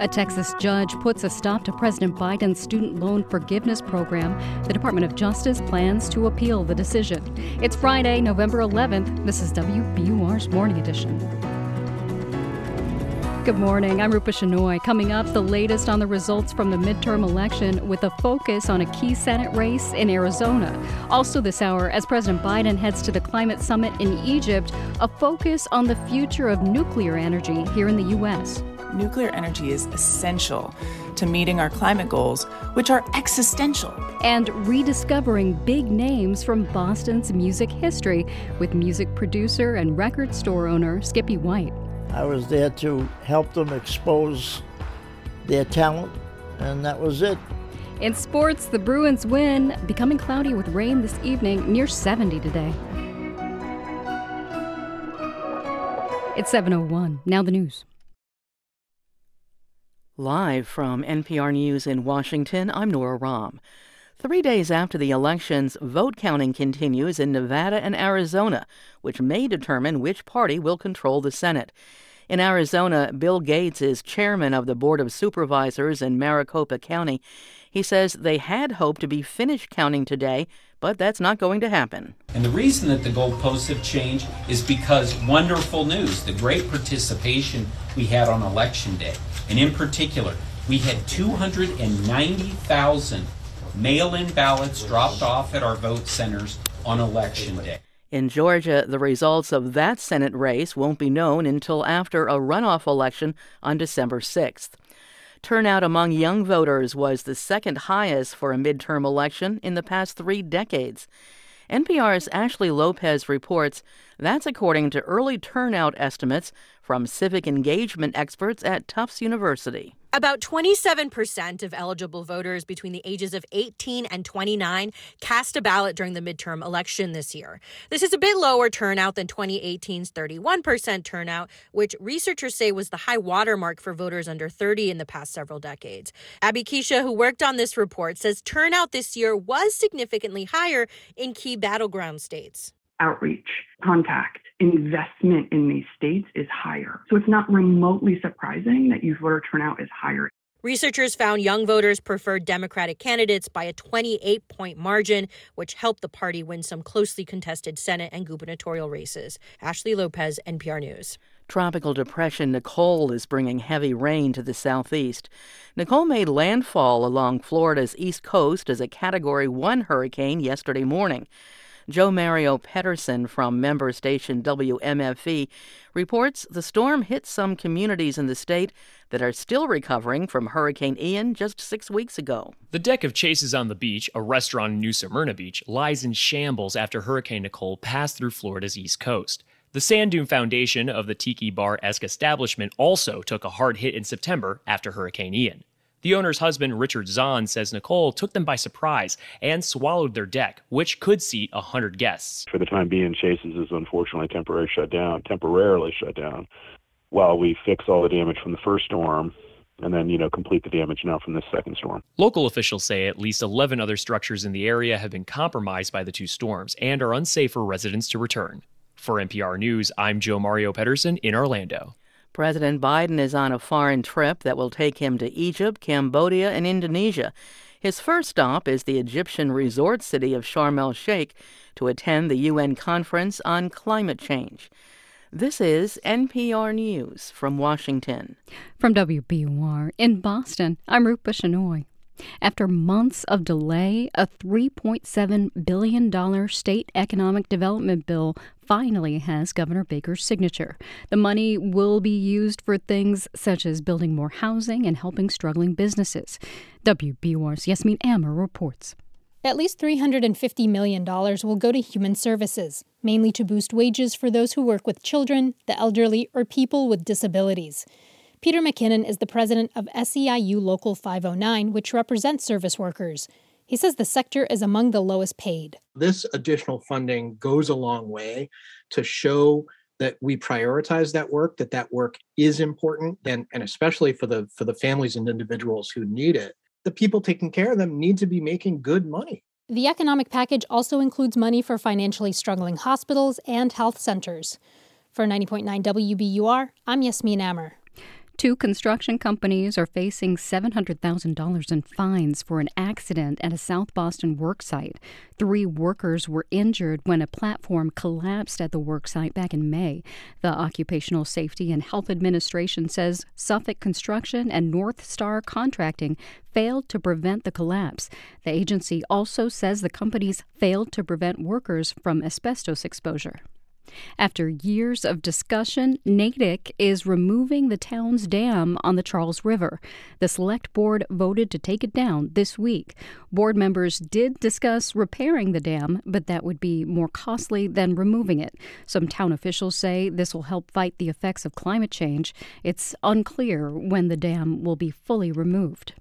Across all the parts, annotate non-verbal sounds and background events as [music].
A Texas judge puts a stop to President Biden's student loan forgiveness program. The Department of Justice plans to appeal the decision. It's Friday, November 11th. This is WBUR's Morning Edition. Good morning. I'm Rupa Shenoy. Coming up, the latest on the results from the midterm election with a focus on a key Senate race in Arizona. Also, this hour, as President Biden heads to the climate summit in Egypt, a focus on the future of nuclear energy here in the U.S. Nuclear energy is essential to meeting our climate goals, which are existential. And rediscovering big names from Boston's music history with music producer and record store owner Skippy White. I was there to help them expose their talent, and that was it. In sports, the Bruins win, becoming cloudy with rain this evening, near 70 today. It's 7:01. Now the news. Live from NPR News in Washington, I'm Nora Raum. Three days after the elections, vote counting continues in Nevada and Arizona, which may determine which party will control the Senate. In Arizona, Bill Gates is chairman of the Board of Supervisors in Maricopa County. He says they had hoped to be finished counting today, but that's not going to happen. And the reason that the goalposts have changed is because wonderful news, the great participation we had on election day. And in particular, we had 290,000 mail in ballots dropped off at our vote centers on election day. In Georgia, the results of that Senate race won't be known until after a runoff election on December 6th. Turnout among young voters was the second highest for a midterm election in the past three decades. NPR's Ashley Lopez reports that's according to early turnout estimates from civic engagement experts at Tufts University. About 27% of eligible voters between the ages of 18 and 29 cast a ballot during the midterm election this year. This is a bit lower turnout than 2018's 31% turnout, which researchers say was the high watermark for voters under 30 in the past several decades. Abby Kiesa, who worked on this report, says turnout this year was significantly higher in key battleground states. Outreach, contact, investment in these states is higher. So it's not remotely surprising that youth voter turnout is higher. Researchers found young voters preferred Democratic candidates by a 28 point margin, which helped the party win some closely contested Senate and gubernatorial races. Ashley Lopez, NPR News. Tropical Depression Nicole is bringing heavy rain to the southeast. Nicole made landfall along Florida's east coast as a Category 1 hurricane yesterday morning. Joe Mario Pedersen from member station WMFE reports the storm hit some communities in the state that are still recovering from Hurricane Ian just six weeks ago. The deck of Chases on the Beach, a restaurant in New Smyrna Beach, lies in shambles after Hurricane Nicole passed through Florida's east coast. The Sand Dune Foundation of the Tiki Bar esque establishment also took a hard hit in September after Hurricane Ian. The owner's husband, Richard Zahn, says Nicole took them by surprise and swallowed their deck, which could seat 100 guests. For the time being, Chases is unfortunately temporarily shut down, temporarily shut down, while we fix all the damage from the first storm and then, you know, complete the damage now from this second storm. Local officials say at least 11 other structures in the area have been compromised by the two storms and are unsafe for residents to return. For NPR News, I'm Joe Mario Pedersen in Orlando. President Biden is on a foreign trip that will take him to Egypt, Cambodia, and Indonesia. His first stop is the Egyptian resort city of Sharm el Sheikh to attend the UN conference on climate change. This is NPR News from Washington. From WBUR in Boston, I'm Rupa Shenoy. After months of delay, a $3.7 billion state economic development bill finally has Governor Baker's signature. The money will be used for things such as building more housing and helping struggling businesses. WBUR's Yasmin Amer reports. At least $350 million will go to human services, mainly to boost wages for those who work with children, the elderly, or people with disabilities. Peter MacKinnon is the president of SEIU Local 509, which represents service workers. He says the sector is among the lowest paid. This additional funding goes a long way to show that we prioritize that work, that that work is important, and, and especially for the for the families and individuals who need it. The people taking care of them need to be making good money. The economic package also includes money for financially struggling hospitals and health centers. For 90.9 WBUR, I'm Yasmin Amer. Two construction companies are facing $700,000 in fines for an accident at a South Boston worksite. Three workers were injured when a platform collapsed at the worksite back in May. The Occupational Safety and Health Administration says Suffolk Construction and North Star Contracting failed to prevent the collapse. The agency also says the companies failed to prevent workers from asbestos exposure. After years of discussion, Natick is removing the town's dam on the Charles River. The select board voted to take it down this week. Board members did discuss repairing the dam, but that would be more costly than removing it. Some town officials say this will help fight the effects of climate change. It's unclear when the dam will be fully removed.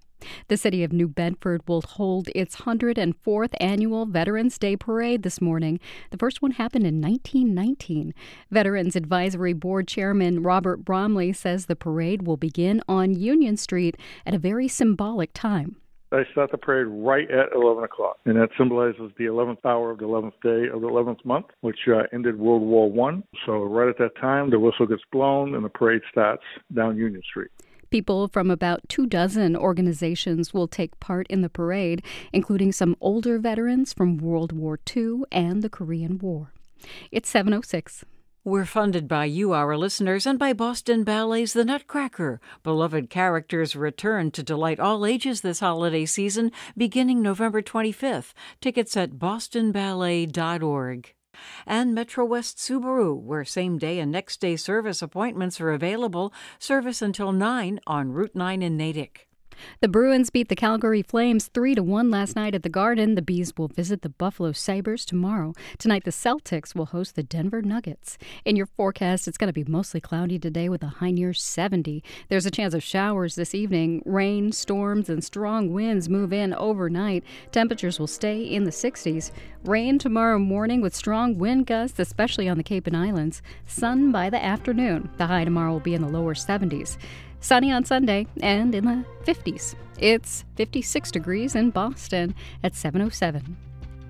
The city of New Bedford will hold its 104th annual Veterans Day Parade this morning. The first one happened in 1919. Veterans Advisory Board Chairman Robert Bromley says the parade will begin on Union Street at a very symbolic time. I start the parade right at 11 o'clock, and that symbolizes the 11th hour of the 11th day of the 11th month, which uh, ended World War One. So right at that time, the whistle gets blown and the parade starts down Union Street. People from about two dozen organizations will take part in the parade, including some older veterans from World War II and the Korean War. It's 706. We're funded by you, our listeners, and by Boston Ballet's The Nutcracker. Beloved characters return to delight all ages this holiday season, beginning November 25th. Tickets at bostonballet.org and Metro West Subaru, where same day and next day service appointments are available. Service until 9 on Route 9 in Natick. The Bruins beat the Calgary Flames 3 to 1 last night at the Garden. The Bees will visit the Buffalo Sabres tomorrow. Tonight the Celtics will host the Denver Nuggets. In your forecast, it's going to be mostly cloudy today with a high near 70. There's a chance of showers this evening. Rain, storms, and strong winds move in overnight. Temperatures will stay in the 60s. Rain tomorrow morning with strong wind gusts, especially on the Cape and Islands. Sun by the afternoon. The high tomorrow will be in the lower 70s. Sunny on Sunday and in the 50s. It's 56 degrees in Boston at 707.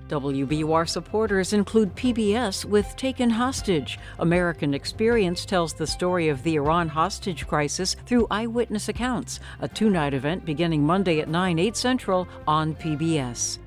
WBUR supporters include PBS with Taken Hostage. American Experience tells the story of the Iran hostage crisis through eyewitness accounts. A two night event beginning Monday at 9, 8 Central on PBS.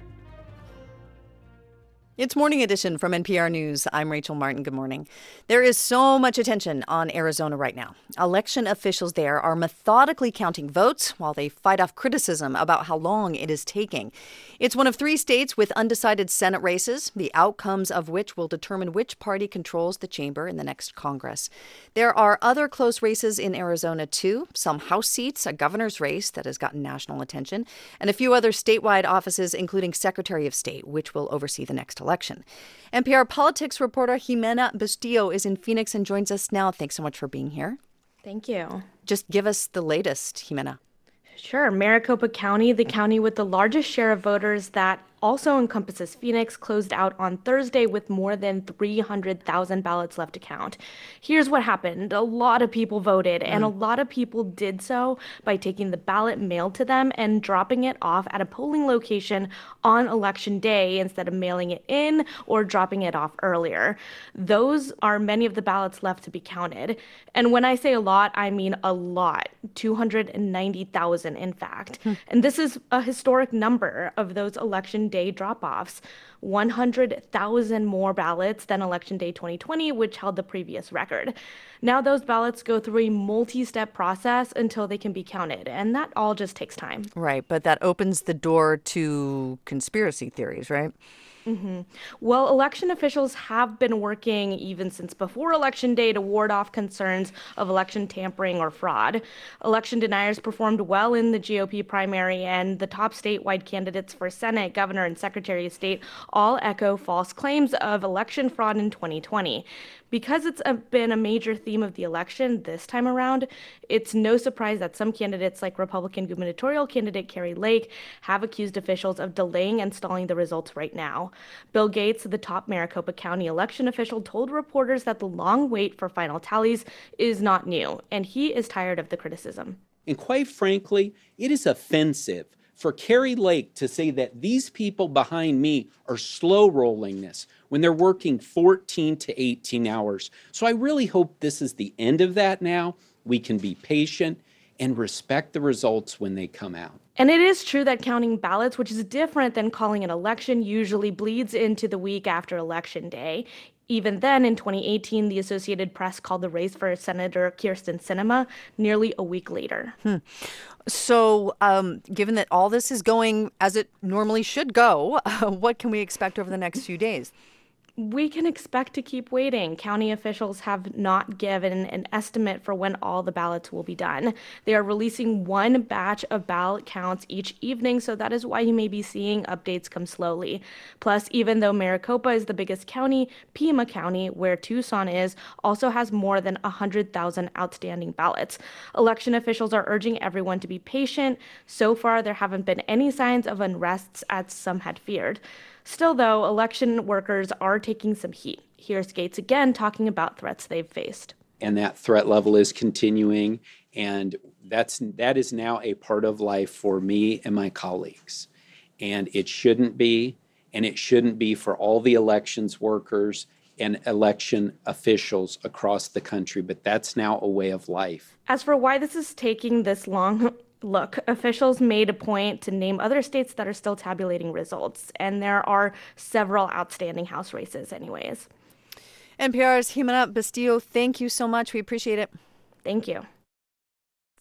It's Morning Edition from NPR News. I'm Rachel Martin. Good morning. There is so much attention on Arizona right now. Election officials there are methodically counting votes while they fight off criticism about how long it is taking. It's one of three states with undecided Senate races, the outcomes of which will determine which party controls the chamber in the next Congress. There are other close races in Arizona, too some House seats, a governor's race that has gotten national attention, and a few other statewide offices, including Secretary of State, which will oversee the next election. NPR politics reporter Ximena Bustillo is in Phoenix and joins us now. Thanks so much for being here. Thank you. Just give us the latest, Ximena. Sure. Maricopa County, the county with the largest share of voters that also encompasses Phoenix, closed out on Thursday with more than 300,000 ballots left to count. Here's what happened a lot of people voted, and a mm. lot of people did so by taking the ballot mailed to them and dropping it off at a polling location on election day instead of mailing it in or dropping it off earlier. Those are many of the ballots left to be counted. And when I say a lot, I mean a lot 290,000, in fact. Hmm. And this is a historic number of those election day drop offs, 100,000 more ballots than Election Day 2020, which held the previous record. Now, those ballots go through a multi step process until they can be counted, and that all just takes time. Right, but that opens the door to conspiracy theories, right? Mm-hmm. Well, election officials have been working even since before Election Day to ward off concerns of election tampering or fraud. Election deniers performed well in the GOP primary, and the top statewide candidates for Senate, Governor, and Secretary of State all echo false claims of election fraud in 2020 because it's a, been a major theme of the election this time around, it's no surprise that some candidates, like Republican gubernatorial candidate Kari Lake, have accused officials of delaying and stalling the results right now. Bill Gates, the top Maricopa County election official, told reporters that the long wait for final tallies is not new, and he is tired of the criticism. And quite frankly, it is offensive for Kari Lake to say that these people behind me are slow rolling this when they're working 14 to 18 hours. So I really hope this is the end of that now. We can be patient and respect the results when they come out. And it is true that counting ballots, which is different than calling an election, usually bleeds into the week after Election Day. Even then, in 2018, the Associated Press called the race for Senator Kyrsten Sinema nearly a week later. Hmm. So, um, given that all this is going as it normally should go, uh, [laughs] what can we expect over the next few days? We can expect to keep waiting. County officials have not given an estimate for when all the ballots will be done. They are releasing one batch of ballot counts each evening, so that is why you may be seeing updates come slowly. Plus, even though Maricopa is the biggest county, Pima County, where Tucson is, also has more than 100,000 outstanding ballots. Election officials are urging everyone to be patient. So far, there haven't been any signs of unrests as some had feared. Still, though, election workers are taking some heat. Here's Gates again talking about threats they've faced. And that threat level is continuing, and that's that is now a part of life for me and my colleagues. And it shouldn't be, and it shouldn't be for all the elections workers and election officials across the country, but that's now a way of life. As for why this is taking this long, Look, officials made a point to name other states that are still tabulating results, and there are several outstanding House races, anyways. NPR's Ximena Bustillo, thank you so much. We appreciate it. Thank you.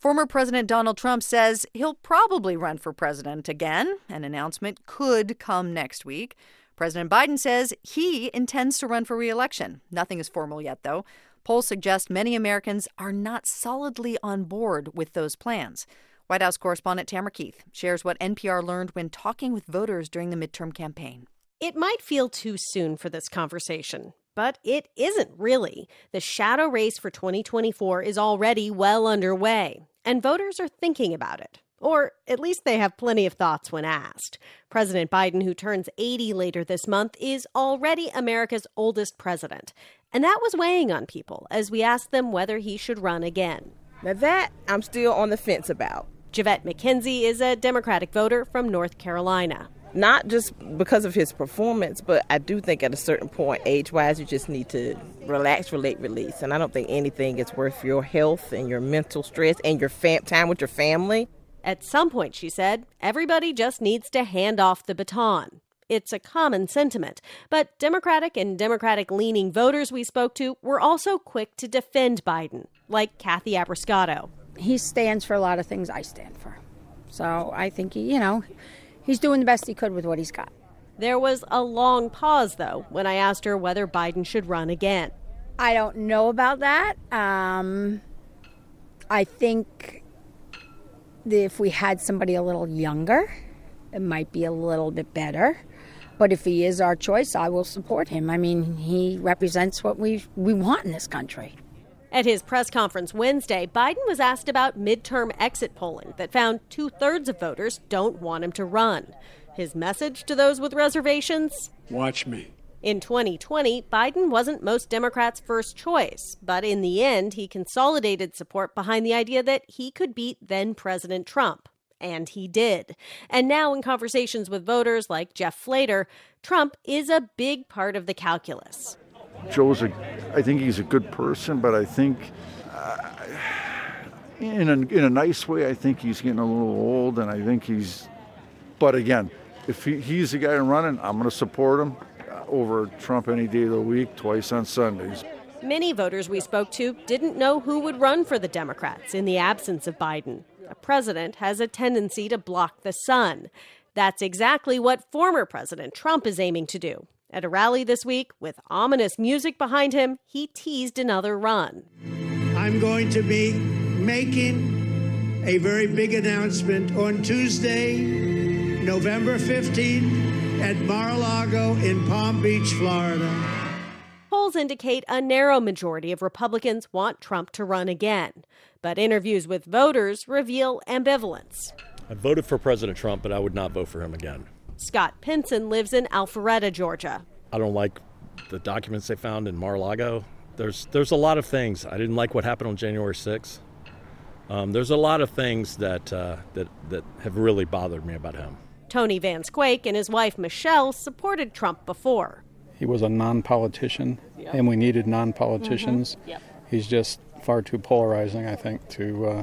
Former President Donald Trump says he'll probably run for president again. An announcement could come next week. President Biden says he intends to run for reelection. Nothing is formal yet, though. Polls suggest many Americans are not solidly on board with those plans. White House correspondent Tamara Keith shares what NPR learned when talking with voters during the midterm campaign. It might feel too soon for this conversation, but it isn't really. The shadow race for 2024 is already well underway, and voters are thinking about it. Or at least they have plenty of thoughts when asked. President Biden, who turns 80 later this month, is already America's oldest president. And that was weighing on people as we asked them whether he should run again. Now, that I'm still on the fence about. Javette McKenzie is a Democratic voter from North Carolina. Not just because of his performance, but I do think at a certain point, age wise, you just need to relax, relate, release. And I don't think anything is worth your health and your mental stress and your fam- time with your family. At some point, she said, everybody just needs to hand off the baton. It's a common sentiment, but Democratic and Democratic leaning voters we spoke to were also quick to defend Biden, like Kathy Abrascato he stands for a lot of things I stand for. So I think he, you know, he's doing the best he could with what he's got. There was a long pause, though, when I asked her whether Biden should run again. I don't know about that. Um, I think if we had somebody a little younger, it might be a little bit better. But if he is our choice, I will support him. I mean, he represents what we we want in this country. At his press conference Wednesday, Biden was asked about midterm exit polling that found two thirds of voters don't want him to run. His message to those with reservations Watch me. In 2020, Biden wasn't most Democrats' first choice, but in the end, he consolidated support behind the idea that he could beat then President Trump. And he did. And now, in conversations with voters like Jeff Flater, Trump is a big part of the calculus. Joe's a, I think he's a good person, but I think, uh, in a, in a nice way, I think he's getting a little old, and I think he's, but again, if he, he's the guy running, I'm going to support him uh, over Trump any day of the week, twice on Sundays. Many voters we spoke to didn't know who would run for the Democrats in the absence of Biden. A president has a tendency to block the sun. That's exactly what former President Trump is aiming to do. At a rally this week, with ominous music behind him, he teased another run. I'm going to be making a very big announcement on Tuesday, November 15th, at Mar a Lago in Palm Beach, Florida. Polls indicate a narrow majority of Republicans want Trump to run again, but interviews with voters reveal ambivalence. I voted for President Trump, but I would not vote for him again. Scott Pinson lives in Alpharetta, Georgia. I don't like the documents they found in Mar-a-Lago. There's there's a lot of things. I didn't like what happened on January 6th. Um, there's a lot of things that uh, that that have really bothered me about him. Tony Van Squake and his wife Michelle supported Trump before. He was a non-politician, yep. and we needed non-politicians. Mm-hmm. Yep. He's just far too polarizing, I think, to uh,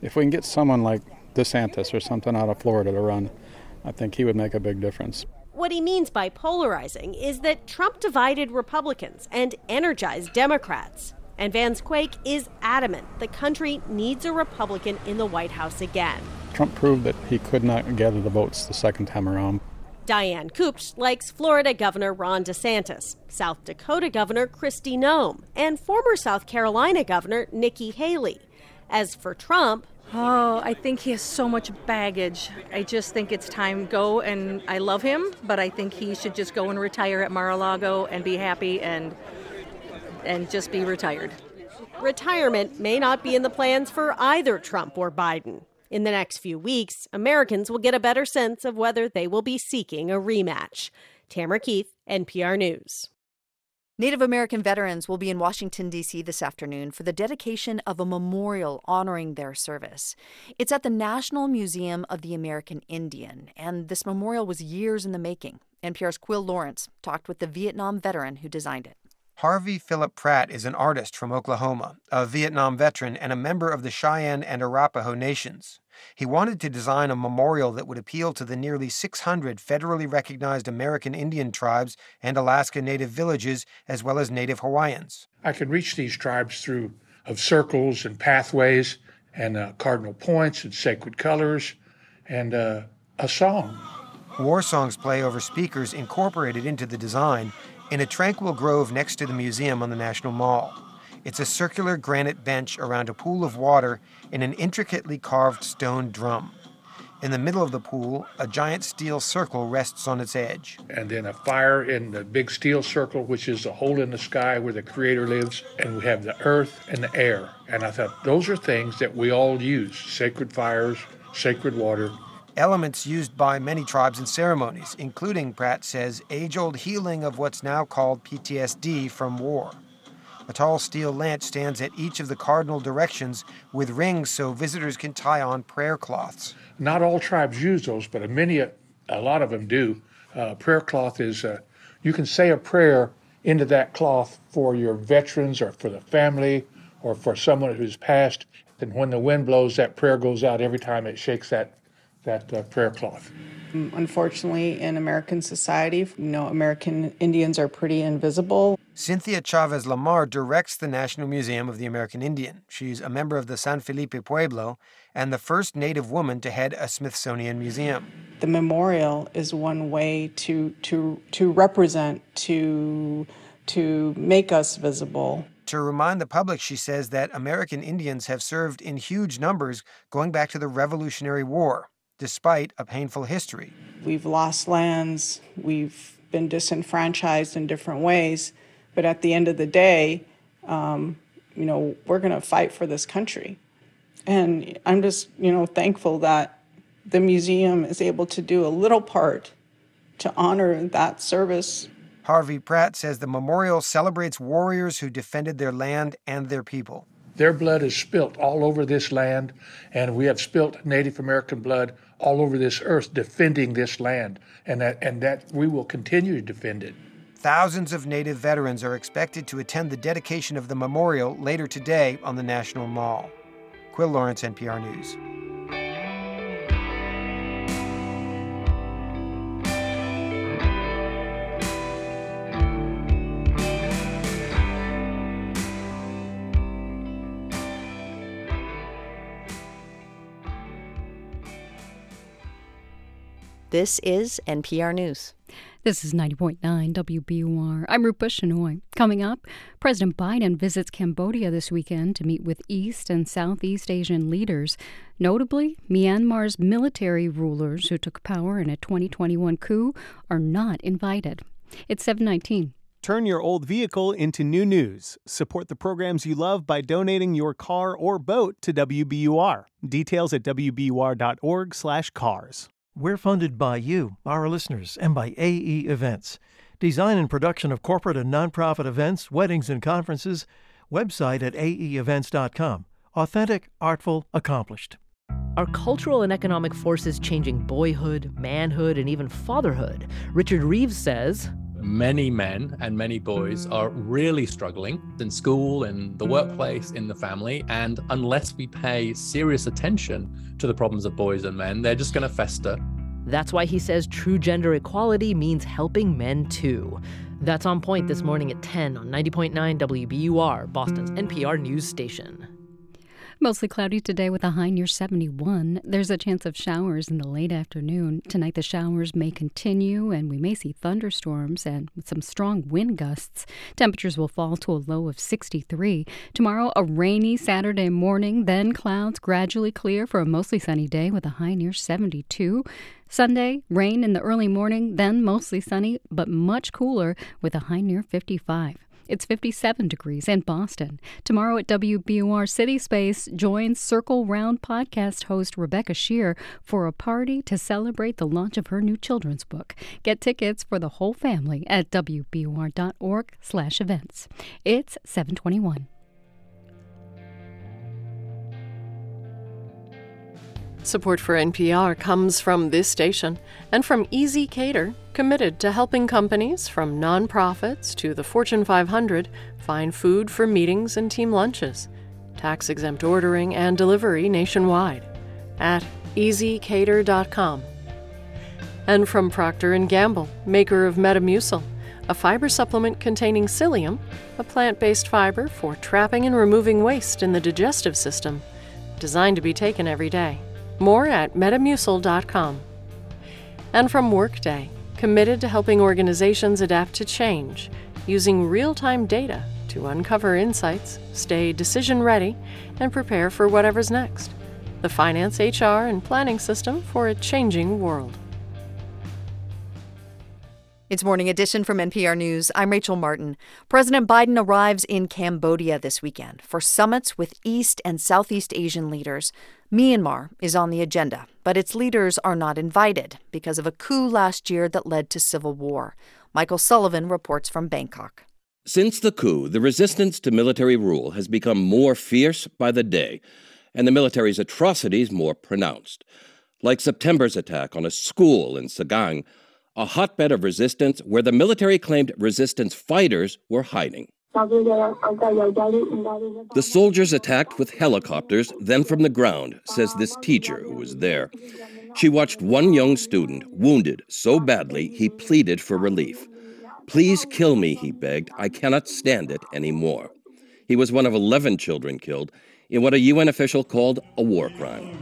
If we can get someone like DeSantis or something out of Florida to run, I think he would make a big difference. What he means by polarizing is that Trump divided Republicans and energized Democrats. And Vance Quake is adamant the country needs a Republican in the White House again. Trump proved that he could not gather the votes the second time around. Diane Coops likes Florida Governor Ron DeSantis, South Dakota Governor Kristi Noem, and former South Carolina Governor Nikki Haley. As for Trump, Oh, I think he has so much baggage. I just think it's time go and I love him, but I think he should just go and retire at Mar-a-Lago and be happy and and just be retired. Retirement may not be in the plans for either Trump or Biden. In the next few weeks, Americans will get a better sense of whether they will be seeking a rematch. Tamara Keith, NPR News. Native American veterans will be in Washington, D.C. this afternoon for the dedication of a memorial honoring their service. It's at the National Museum of the American Indian, and this memorial was years in the making. NPR's Quil Lawrence talked with the Vietnam veteran who designed it. Harvey Philip Pratt is an artist from Oklahoma, a Vietnam veteran and a member of the Cheyenne and Arapaho nations. He wanted to design a memorial that would appeal to the nearly 600 federally recognized American Indian tribes and Alaska Native villages, as well as Native Hawaiians. I could reach these tribes through of circles and pathways and uh, cardinal points and sacred colors and uh, a song. War songs play over speakers incorporated into the design in a tranquil grove next to the museum on the National Mall. It's a circular granite bench around a pool of water in an intricately carved stone drum. In the middle of the pool, a giant steel circle rests on its edge. And then a fire in the big steel circle, which is the hole in the sky where the Creator lives. And we have the earth and the air. And I thought those are things that we all use sacred fires, sacred water, elements used by many tribes in ceremonies, including, Pratt says, age old healing of what's now called PTSD from war. A tall steel lance stands at each of the cardinal directions with rings so visitors can tie on prayer cloths. Not all tribes use those, but many, a lot of them do. Uh, prayer cloth is, uh, you can say a prayer into that cloth for your veterans or for the family or for someone who's passed. And when the wind blows, that prayer goes out every time it shakes that that uh, prayer cloth. Unfortunately, in American society, you know, American Indians are pretty invisible. Cynthia Chavez Lamar directs the National Museum of the American Indian. She's a member of the San Felipe Pueblo and the first Native woman to head a Smithsonian museum. The memorial is one way to to to represent to to make us visible to remind the public, she says that American Indians have served in huge numbers going back to the Revolutionary War despite a painful history. We've lost lands, we've been disenfranchised in different ways, but at the end of the day, um, you know, we're going to fight for this country. And I'm just, you know, thankful that the museum is able to do a little part to honor that service. Harvey Pratt says the memorial celebrates warriors who defended their land and their people. Their blood is spilt all over this land, and we have spilt Native American blood all over this earth defending this land, and that, and that we will continue to defend it. Thousands of Native veterans are expected to attend the dedication of the memorial later today on the National Mall. Quil Lawrence, NPR News. This is NPR News. This is 90.9 WBUR. I'm Rupa Shenoy. Coming up, President Biden visits Cambodia this weekend to meet with East and Southeast Asian leaders, notably Myanmar's military rulers who took power in a 2021 coup are not invited. It's 719. Turn your old vehicle into new news. Support the programs you love by donating your car or boat to WBUR. Details at wbur.org/cars. We're funded by you, our listeners, and by AE Events. Design and production of corporate and nonprofit events, weddings, and conferences. Website at aeevents.com. Authentic, artful, accomplished. Are cultural and economic forces changing boyhood, manhood, and even fatherhood? Richard Reeves says many men and many boys are really struggling in school, in the mm. workplace, in the family. And unless we pay serious attention to the problems of boys and men, they're just going to fester. That's why he says true gender equality means helping men too. That's on point this morning at 10 on 90.9 WBUR, Boston's NPR news station. Mostly cloudy today with a high near 71. There's a chance of showers in the late afternoon. Tonight, the showers may continue, and we may see thunderstorms and some strong wind gusts. Temperatures will fall to a low of 63. Tomorrow, a rainy Saturday morning, then clouds gradually clear for a mostly sunny day with a high near 72. Sunday, rain in the early morning, then mostly sunny, but much cooler with a high near 55. It's 57 degrees in Boston. Tomorrow at WBUR City Space, join Circle Round podcast host Rebecca Sheir for a party to celebrate the launch of her new children's book. Get tickets for the whole family at wbur.org/events. It's 721. Support for NPR comes from this station and from ezCater, committed to helping companies from nonprofits to the Fortune 500 find food for meetings and team lunches. Tax exempt ordering and delivery nationwide at ezcater.com. And from Procter & Gamble, maker of Metamucil, a fiber supplement containing psyllium, a plant-based fiber for trapping and removing waste in the digestive system, designed to be taken every day. More at metamucil.com. And from Workday, committed to helping organizations adapt to change using real time data to uncover insights, stay decision ready, and prepare for whatever's next. The finance, HR, and planning system for a changing world. It's Morning Edition from NPR News. I'm Rachel Martin. President Biden arrives in Cambodia this weekend for summits with East and Southeast Asian leaders. Myanmar is on the agenda, but its leaders are not invited because of a coup last year that led to civil war. Michael Sullivan reports from Bangkok. Since the coup, the resistance to military rule has become more fierce by the day, and the military's atrocities more pronounced. Like September's attack on a school in Sagaing, a hotbed of resistance where the military claimed resistance fighters were hiding. The soldiers attacked with helicopters, then from the ground, says this teacher who was there. She watched one young student wounded so badly he pleaded for relief. Please kill me, he begged. I cannot stand it anymore. He was one of 11 children killed in what a UN official called a war crime.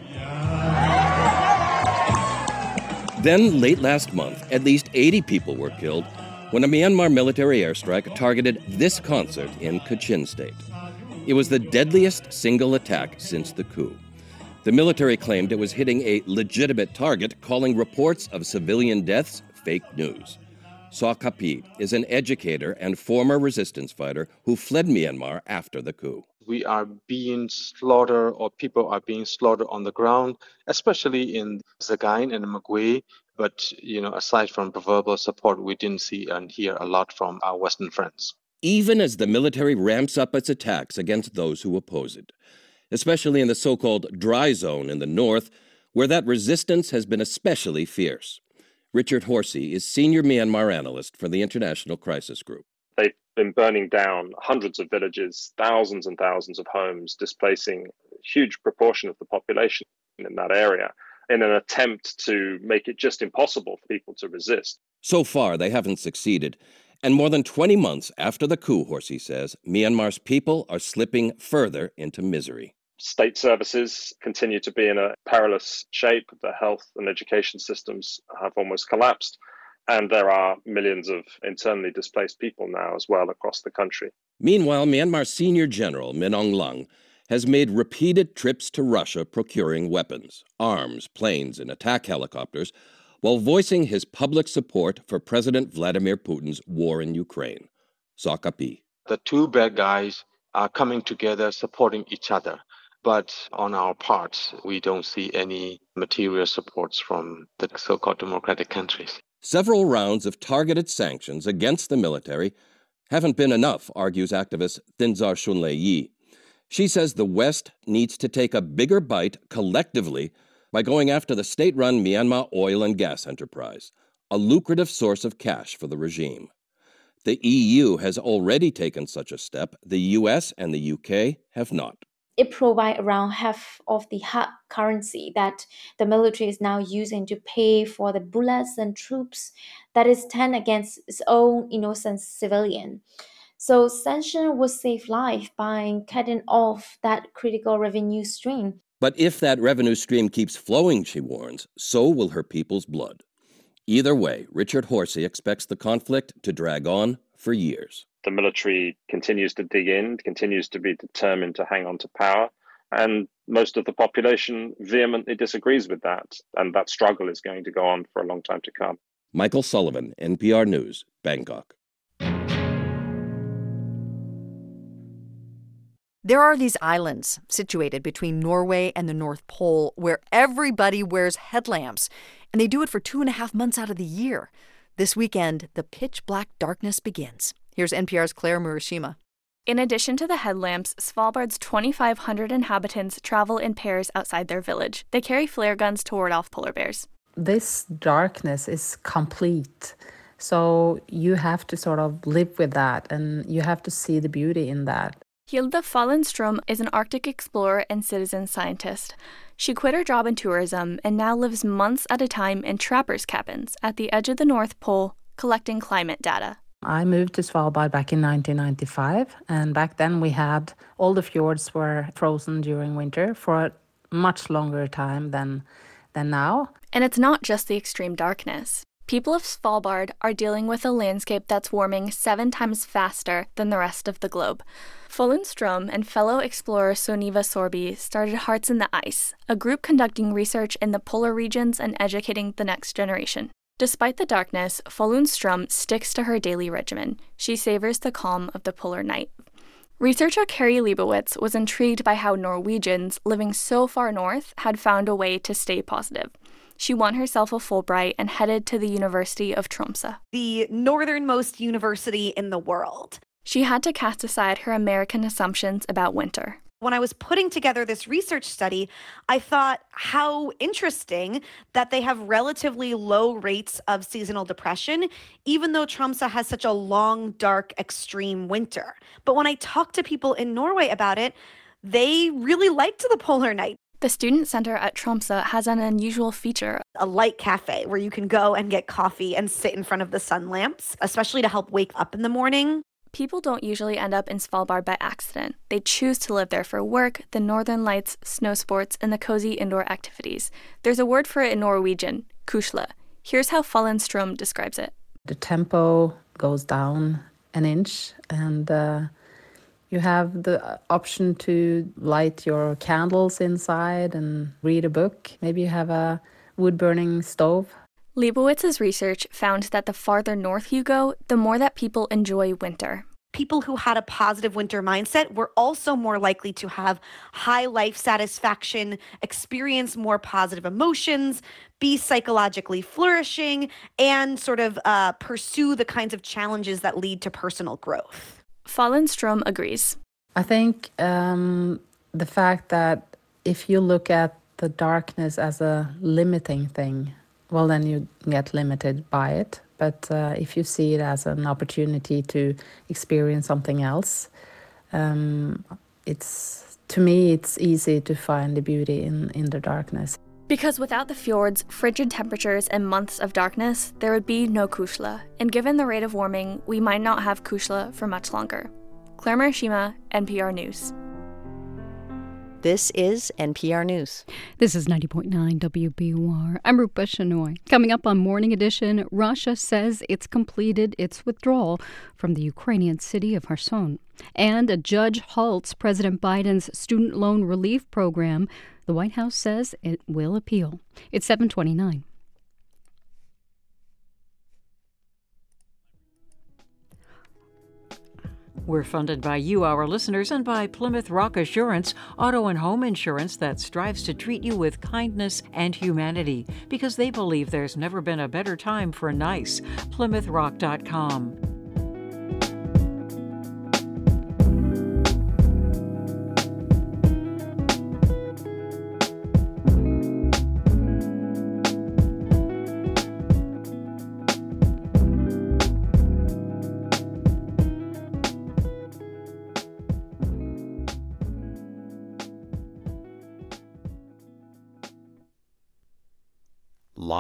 Then, late last month, at least 80 people were killed when a Myanmar military airstrike targeted this concert in Kachin State. It was the deadliest single attack since the coup. The military claimed it was hitting a legitimate target, calling reports of civilian deaths fake news. Saw Kapi is an educator and former resistance fighter who fled Myanmar after the coup. We are being slaughtered, or people are being slaughtered on the ground, especially in Sagaing and Magway. But you know, aside from verbal support, we didn't see and hear a lot from our Western friends. Even as the military ramps up its attacks against those who oppose it, especially in the so called dry zone in the north, where that resistance has been especially fierce. Richard Horsey is senior Myanmar analyst for the International Crisis Group. They've been burning down hundreds of villages, thousands and thousands of homes, displacing a huge proportion of the population in that area in an attempt to make it just impossible for people to resist. So far, they haven't succeeded. And more than 20 months after the coup, Horsey says, Myanmar's people are slipping further into misery. State services continue to be in a perilous shape. The health and education systems have almost collapsed. And there are millions of internally displaced people now as well across the country. Meanwhile, Myanmar's senior general, Min Aung Hlaing, has made repeated trips to Russia procuring weapons, arms, planes, and attack helicopters, while voicing his public support for President Vladimir Putin's war in Ukraine. Saw Kapi. The two bad guys are coming together supporting each other. But on our part, we don't see any material supports from the so called democratic countries. Several rounds of targeted sanctions against the military haven't been enough, argues activist Thinzar Shunlei Yi. She says the West needs to take a bigger bite collectively by going after the state run Myanmar oil and gas enterprise, a lucrative source of cash for the regime. The EU has already taken such a step, the US and the UK have not. It provides around half of the hard currency that the military is now using to pay for the bullets and troops that is turned against its own innocent civilian. So sanction would save life by cutting off that critical revenue stream. But if that revenue stream keeps flowing, she warns, so will her people's blood. Either way, Richard Horsey expects the conflict to drag on for years. The military continues to dig in, continues to be determined to hang on to power, and most of the population vehemently disagrees with that. And that struggle is going to go on for a long time to come. Michael Sullivan, NPR News, Bangkok. There are these islands situated between Norway and the North Pole where everybody wears headlamps, and they do it for two and a half months out of the year. This weekend, the pitch black darkness begins. Here's NPR's Claire Murashima. In addition to the headlamps, Svalbard's 2,500 inhabitants travel in pairs outside their village. They carry flare guns to ward off polar bears. This darkness is complete. So you have to sort of live with that and you have to see the beauty in that. Hilde Fålun Strøm is an Arctic explorer and citizen scientist. She quit her job in tourism and now lives months at a time in trappers' cabins at the edge of the North Pole collecting climate data. I moved to Svalbard back in 1995, and back then we had all the fjords were frozen during winter for a much longer time than than now. And it's not just the extreme darkness. People of Svalbard are dealing with a landscape that's warming seven times faster than the rest of the globe. Fålun Strøm and fellow explorer Sunniva Sorby started Hearts in the Ice, a group conducting research in the polar regions and educating the next generation. Despite the darkness, Fålun Strøm sticks to her daily regimen. She savors the calm of the polar night. Researcher Kari Leibowitz was intrigued by how Norwegians living so far north had found a way to stay positive. She won herself a Fulbright and headed to the University of Tromsø. The northernmost university in the world. She had to cast aside her American assumptions about winter. When I was putting together this research study, I thought how interesting that they have relatively low rates of seasonal depression, even though Tromsø has such a long, dark, extreme winter. But when I talked to people in Norway about it, they really liked the polar night. The Student Center at Tromsø has an unusual feature a light cafe where you can go and get coffee and sit in front of the sun lamps, especially to help wake up in the morning. People don't usually end up in Svalbard by accident. They choose to live there for work, the northern lights, snow sports, and the cozy indoor activities. There's a word for it in Norwegian, kusle. Here's how Fålun Strøm describes it. The tempo goes down an inch, and uh, you have the option to light your candles inside and read a book. Maybe you have a wood burning stove. Leibowitz's research found that the farther north you go, the more that people enjoy winter. People who had a positive winter mindset were also more likely to have high life satisfaction, experience more positive emotions, be psychologically flourishing, and sort of uh, pursue the kinds of challenges that lead to personal growth. Fålun Strøm agrees. I think um, the fact that if you look at the darkness as a limiting thing, well, then you get limited by it. But uh, if you see it as an opportunity to experience something else, um, it's to me it's easy to find the beauty in, in the darkness. Because without the fjords, frigid temperatures, and months of darkness, there would be no kusle. And given the rate of warming, we might not have kusle for much longer. Claire Murashima, NPR News. This is NPR News. This is 90.9 WBUR. I'm Rupa Shenoy. Coming up on Morning Edition, Russia says it's completed its withdrawal from the Ukrainian city of Kherson. And a judge halts President Biden's student loan relief program. The White House says it will appeal. It's 729. We're funded by you, our listeners, and by Plymouth Rock Assurance, auto and home insurance that strives to treat you with kindness and humanity because they believe there's never been a better time for nice. PlymouthRock.com.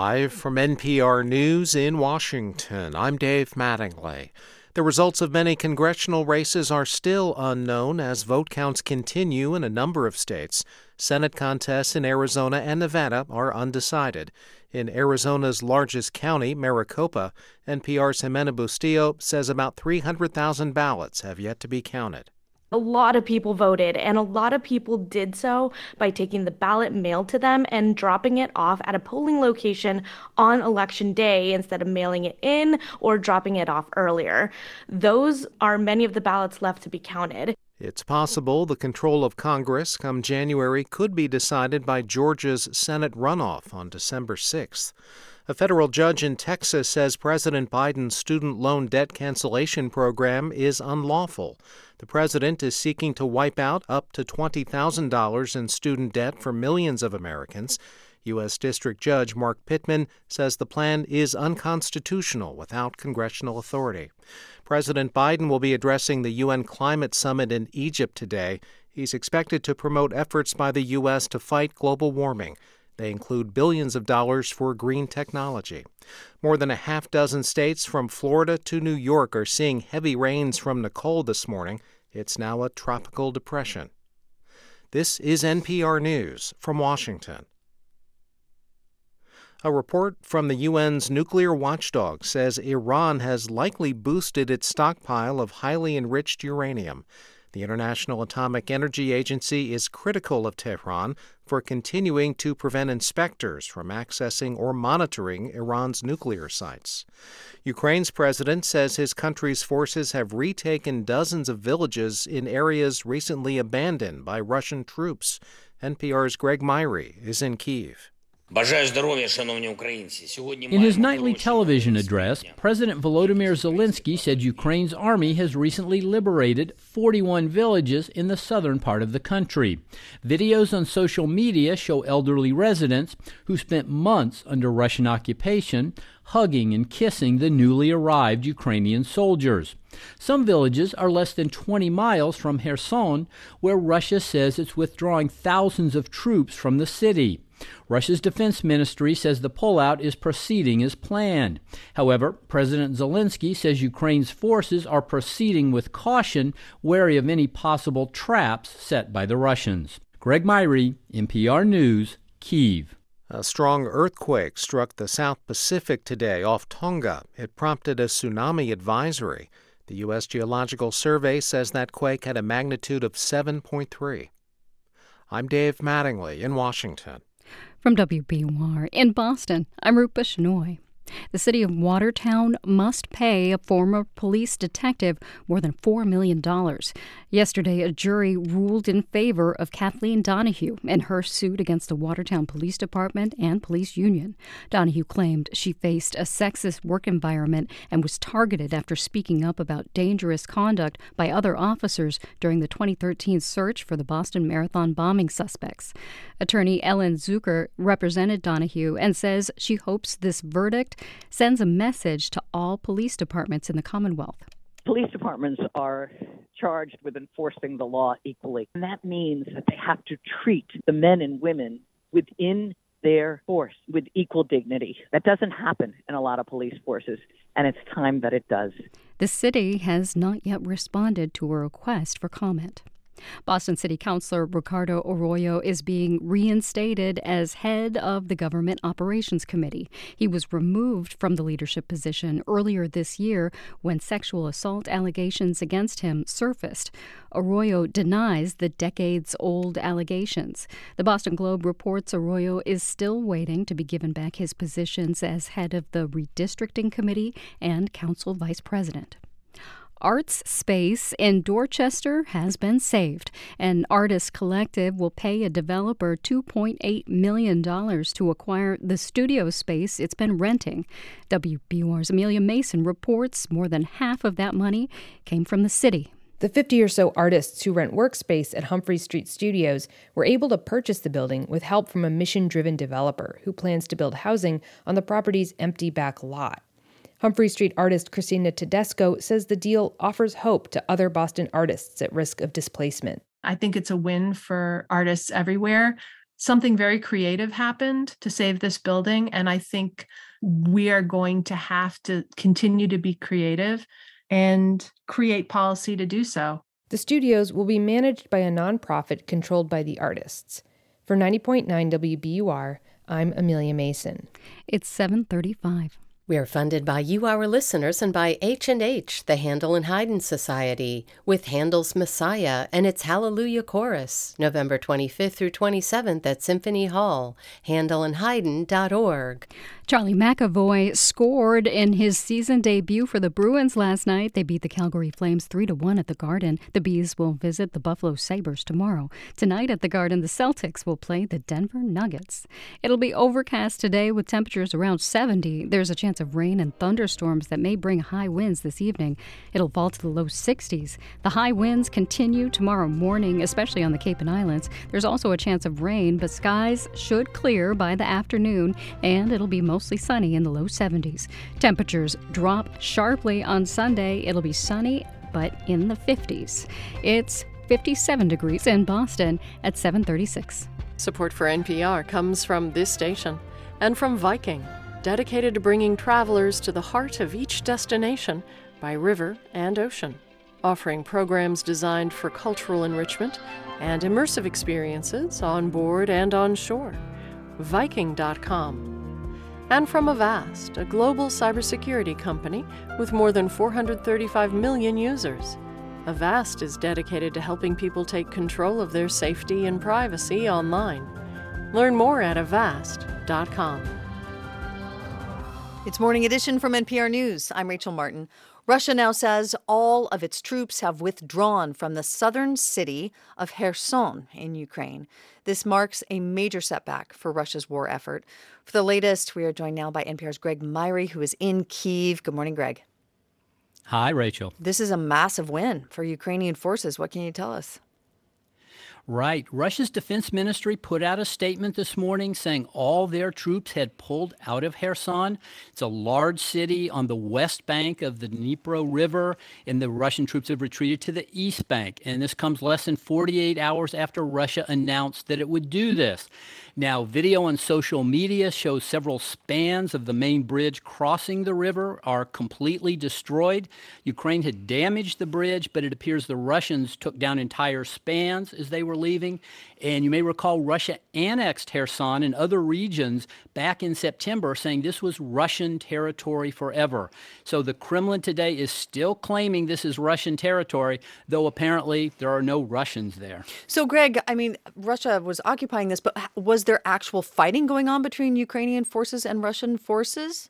Live from NPR News in Washington, I'm Dave Mattingly. The results of many congressional races are still unknown as vote counts continue in a number of states. Senate contests in Arizona and Nevada are undecided. In Arizona's largest county, Maricopa, NPR's Ximena Bustillo says about 300,000 ballots have yet to be counted a lot of people voted, and a lot of people did so by taking the ballot mailed to them and dropping it off at a polling location on election day instead of mailing it in or dropping it off earlier. Those are many of the ballots left to be counted. It's possible the control of Congress come January could be decided by Georgia's Senate runoff on December 6th. A federal judge in Texas says President Biden's student loan debt cancellation program is unlawful. The president is seeking to wipe out up to $20,000 in student debt for millions of Americans. U.S. District Judge Mark Pittman says the plan is unconstitutional without congressional authority. President Biden will be addressing the UN Climate Summit in Egypt today. He's expected to promote efforts by the U.S. to fight global warming. They include billions of dollars for green technology. More than a half dozen states from Florida to New York are seeing heavy rains from Nicole this morning. It's now a tropical depression. This is NPR News from Washington. A report from the UN's nuclear watchdog says Iran has likely boosted its stockpile of highly enriched uranium. The International Atomic Energy Agency is critical of Tehran for continuing to prevent inspectors from accessing or monitoring Iran's nuclear sites. Ukraine's president says his country's forces have retaken dozens of villages in areas recently abandoned by Russian troops. NPR's Greg Myre is in Kiev. In his nightly television address, President Volodymyr Zelensky said Ukraine's army has recently liberated 41 villages in the southern part of the country. Videos on social media show elderly residents who spent months under Russian occupation hugging and kissing the newly arrived Ukrainian soldiers. Some villages are less than 20 miles from Kherson, where Russia says it's withdrawing thousands of troops from the city. Russia's defense ministry says the pullout is proceeding as planned. However, President Zelensky says Ukraine's forces are proceeding with caution, wary of any possible traps set by the Russians. Greg Myre, NPR News, Kiev. A strong earthquake struck the South Pacific today off Tonga. It prompted a tsunami advisory. The U.S. Geological Survey says that quake had a magnitude of 7.3. I'm Dave Mattingly in Washington. From WBUR in Boston, I'm Rupa Shenoy. The city of Watertown must pay a former police detective more than $4 million. Yesterday, a jury ruled in favor of Kathleen Donahue in her suit against the Watertown Police Department and police union. Donahue claimed she faced a sexist work environment and was targeted after speaking up about dangerous conduct by other officers during the 2013 search for the Boston Marathon bombing suspects. Attorney Ellen Zucker represented Donahue and says she hopes this verdict sends a message to all police departments in the Commonwealth. Police departments are charged with enforcing the law equally. And that means that they have to treat the men and women within their force with equal dignity. That doesn't happen in a lot of police forces, and it's time that it does. The city has not yet responded to a request for comment. Boston City Councilor Ricardo Arroyo is being reinstated as head of the Government Operations Committee. He was removed from the leadership position earlier this year when sexual assault allegations against him surfaced. Arroyo denies the decades old allegations. The Boston Globe reports Arroyo is still waiting to be given back his positions as head of the Redistricting Committee and Council Vice President. Arts Space in Dorchester has been saved. An artist collective will pay a developer $2.8 million to acquire the studio space it's been renting. WBUR's Amelia Mason reports more than half of that money came from the city. The 50 or so artists who rent workspace at Humphrey Street Studios were able to purchase the building with help from a mission driven developer who plans to build housing on the property's empty back lot. Humphrey Street artist Christina Tedesco says the deal offers hope to other Boston artists at risk of displacement. I think it's a win for artists everywhere. something very creative happened to save this building. And I think we are going to have to continue to be creative and create policy to do so. The studios will be managed by a nonprofit controlled by the artists. For 90.9 WBUR, I'm Amelia Mason. It's 735. We are funded by you, our listeners, and by H&H, the Handel and Haydn Society, with Handel's Messiah and its Hallelujah Chorus, November 25th through 27th at Symphony Hall, handelandhaydn.org. Charlie McAvoy scored in his season debut for the Bruins last night. They beat the Calgary Flames 3 to 1 at the Garden. The Bees will visit the Buffalo Sabres tomorrow. Tonight at the Garden, the Celtics will play the Denver Nuggets. It'll be overcast today with temperatures around 70. There's a chance of rain and thunderstorms that may bring high winds this evening. It'll fall to the low 60s. The high winds continue tomorrow morning, especially on the Cape and Islands. There's also a chance of rain, but skies should clear by the afternoon and it'll be mostly sunny in the low 70s. Temperatures drop sharply on Sunday. It'll be sunny, but in the 50s. It's 57 degrees in Boston at 736. Support for NPR comes from this station and from Viking, dedicated to bringing travelers to the heart of each destination by river and ocean, offering programs designed for cultural enrichment and immersive experiences on board and on shore. Viking.com and from Avast, a global cybersecurity company with more than 435 million users. Avast is dedicated to helping people take control of their safety and privacy online. Learn more at avast.com. It's Morning Edition from NPR News. I'm Rachel Martin. Russia now says all of its troops have withdrawn from the southern city of Kherson in Ukraine. This marks a major setback for Russia's war effort. For the latest, we are joined now by NPR's Greg Myre, who is in Kiev. Good morning, Greg. Hi, Rachel. This is a massive win for Ukrainian forces. What can you tell us? Right. Russia's defense ministry put out a statement this morning saying all their troops had pulled out of Kherson. It's a large city on the west bank of the Dnipro River, and the Russian troops have retreated to the east bank. And this comes less than 48 hours after Russia announced that it would do this. Now, video on social media shows several spans of the main bridge crossing the river are completely destroyed. Ukraine had damaged the bridge, but it appears the Russians took down entire spans as they were leaving. And you may recall Russia annexed Kherson and other regions back in September, saying this was Russian territory forever. So the Kremlin today is still claiming this is Russian territory, though apparently there are no Russians there. So, Greg, I mean, Russia was occupying this, but was there actual fighting going on between Ukrainian forces and Russian forces?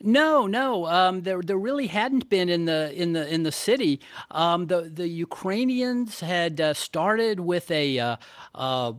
No, no, um, there there really hadn't been in the in the in the city. Um, the the Ukrainians had uh, started with a, uh, uh,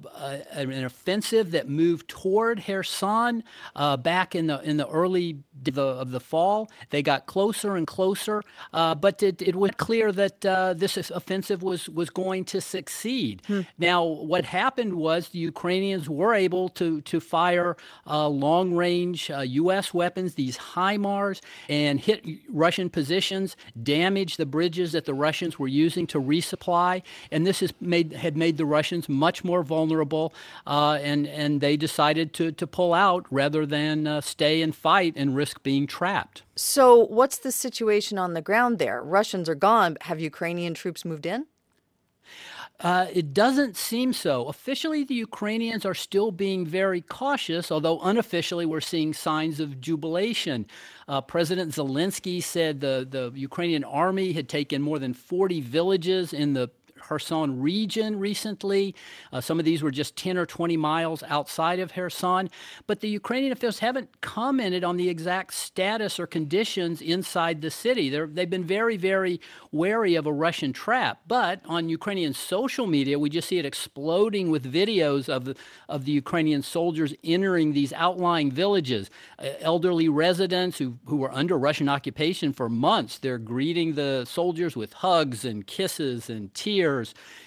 an offensive that moved toward Kherson uh, back in the in the early the, of the fall. They got closer and closer, uh, but it, it was clear that uh, this offensive was was going to succeed. Hmm. Now, what happened was the Ukrainians were able to to fire long range U.S. weapons. These HIMARS and hit Russian positions, damaged the bridges that the Russians were using to resupply, and this has made had made the Russians much more vulnerable, uh, and and they decided to to pull out rather than uh, stay and fight and risk being trapped. So, what's the situation on the ground there? Russians are gone. Have Ukrainian troops moved in? Uh, it doesn't seem so. Officially, the Ukrainians are still being very cautious, although unofficially, we're seeing signs of jubilation. Uh, President Zelensky said the, the Ukrainian army had taken more than 40 villages in the Kherson region recently. Uh, some of these were just 10 or 20 miles outside of Kherson. But the Ukrainian officials haven't commented on the exact status or conditions inside the city. they they've been very, very wary of a Russian trap. But on Ukrainian social media, we just see it exploding with videos of the, of the Ukrainian soldiers entering these outlying villages. Uh, elderly residents who, who were under Russian occupation for months, they're greeting the soldiers with hugs and kisses and tears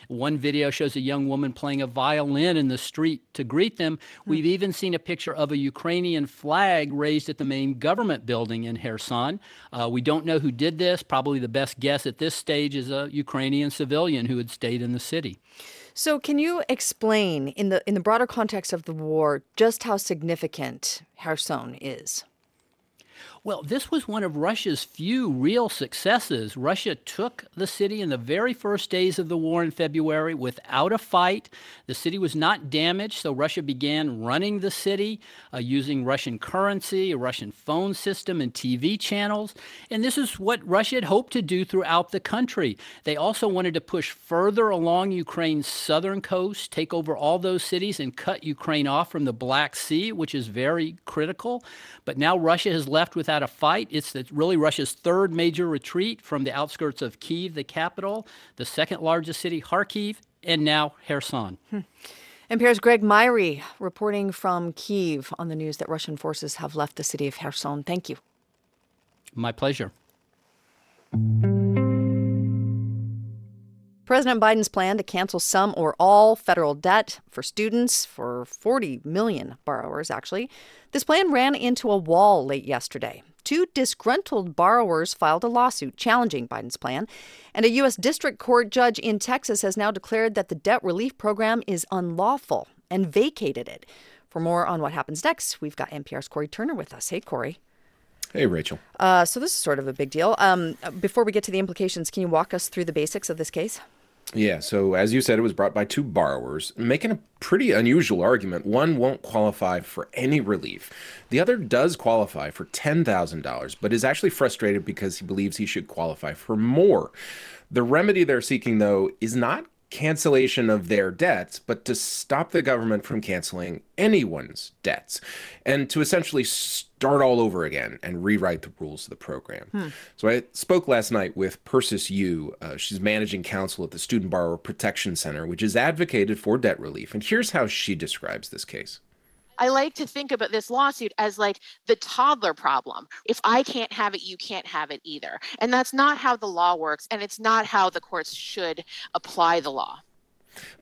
one video shows a young woman playing a violin in the street to greet them. Hmm. We've even seen a picture of a Ukrainian flag raised at the main government building in Kherson. Uh, we don't know who did this. Probably the best guess at this stage is a Ukrainian civilian who had stayed in the city. So, can you explain in the in the broader context of the war just how significant Kherson is? Well, this was one of Russia's few real successes. Russia took the city in the very first days of the war in February without a fight. The city was not damaged, so Russia began running the city uh, using Russian currency, a Russian phone system, and TV channels. And this is what Russia had hoped to do throughout the country. They also wanted to push further along Ukraine's southern coast, take over all those cities, and cut Ukraine off from the Black Sea, which is very critical. But now Russia has left without a fight. It's really Russia's third major retreat from the outskirts of Kiev, the capital, the second largest city, Kharkiv, and now Kherson. Hmm. NPR's Greg Myre reporting from Kiev on the news that Russian forces have left the city of Kherson. Thank you. My pleasure. President Biden's plan to cancel some or all federal debt for students for 40 million borrowers, actually. This plan ran into a wall late yesterday. Two disgruntled borrowers filed a lawsuit challenging Biden's plan, and a U.S. District Court judge in Texas has now declared that the debt relief program is unlawful and vacated it. For more on what happens next, we've got NPR's Cory Turner with us. Hey, Cory. Hey, Rachel. Uh, so, this is sort of a big deal. Um, before we get to the implications, can you walk us through the basics of this case? Yeah, so as you said, it was brought by two borrowers, making a pretty unusual argument. One won't qualify for any relief. The other does qualify for $10,000, but is actually frustrated because he believes he should qualify for more. The remedy they're seeking, though, is not cancellation of their debts, but to stop the government from canceling anyone's debts and to essentially start all over again and rewrite the rules of the program. Hmm. So I spoke last night with Persis Yu. Uh, she's managing counsel at the Student Borrower Protection Center, which has advocated for debt relief. And here's how she describes this case. I like to think about this lawsuit as like the toddler problem. If I can't have it, you can't have it either. And that's not how the law works. And it's not how the courts should apply the law.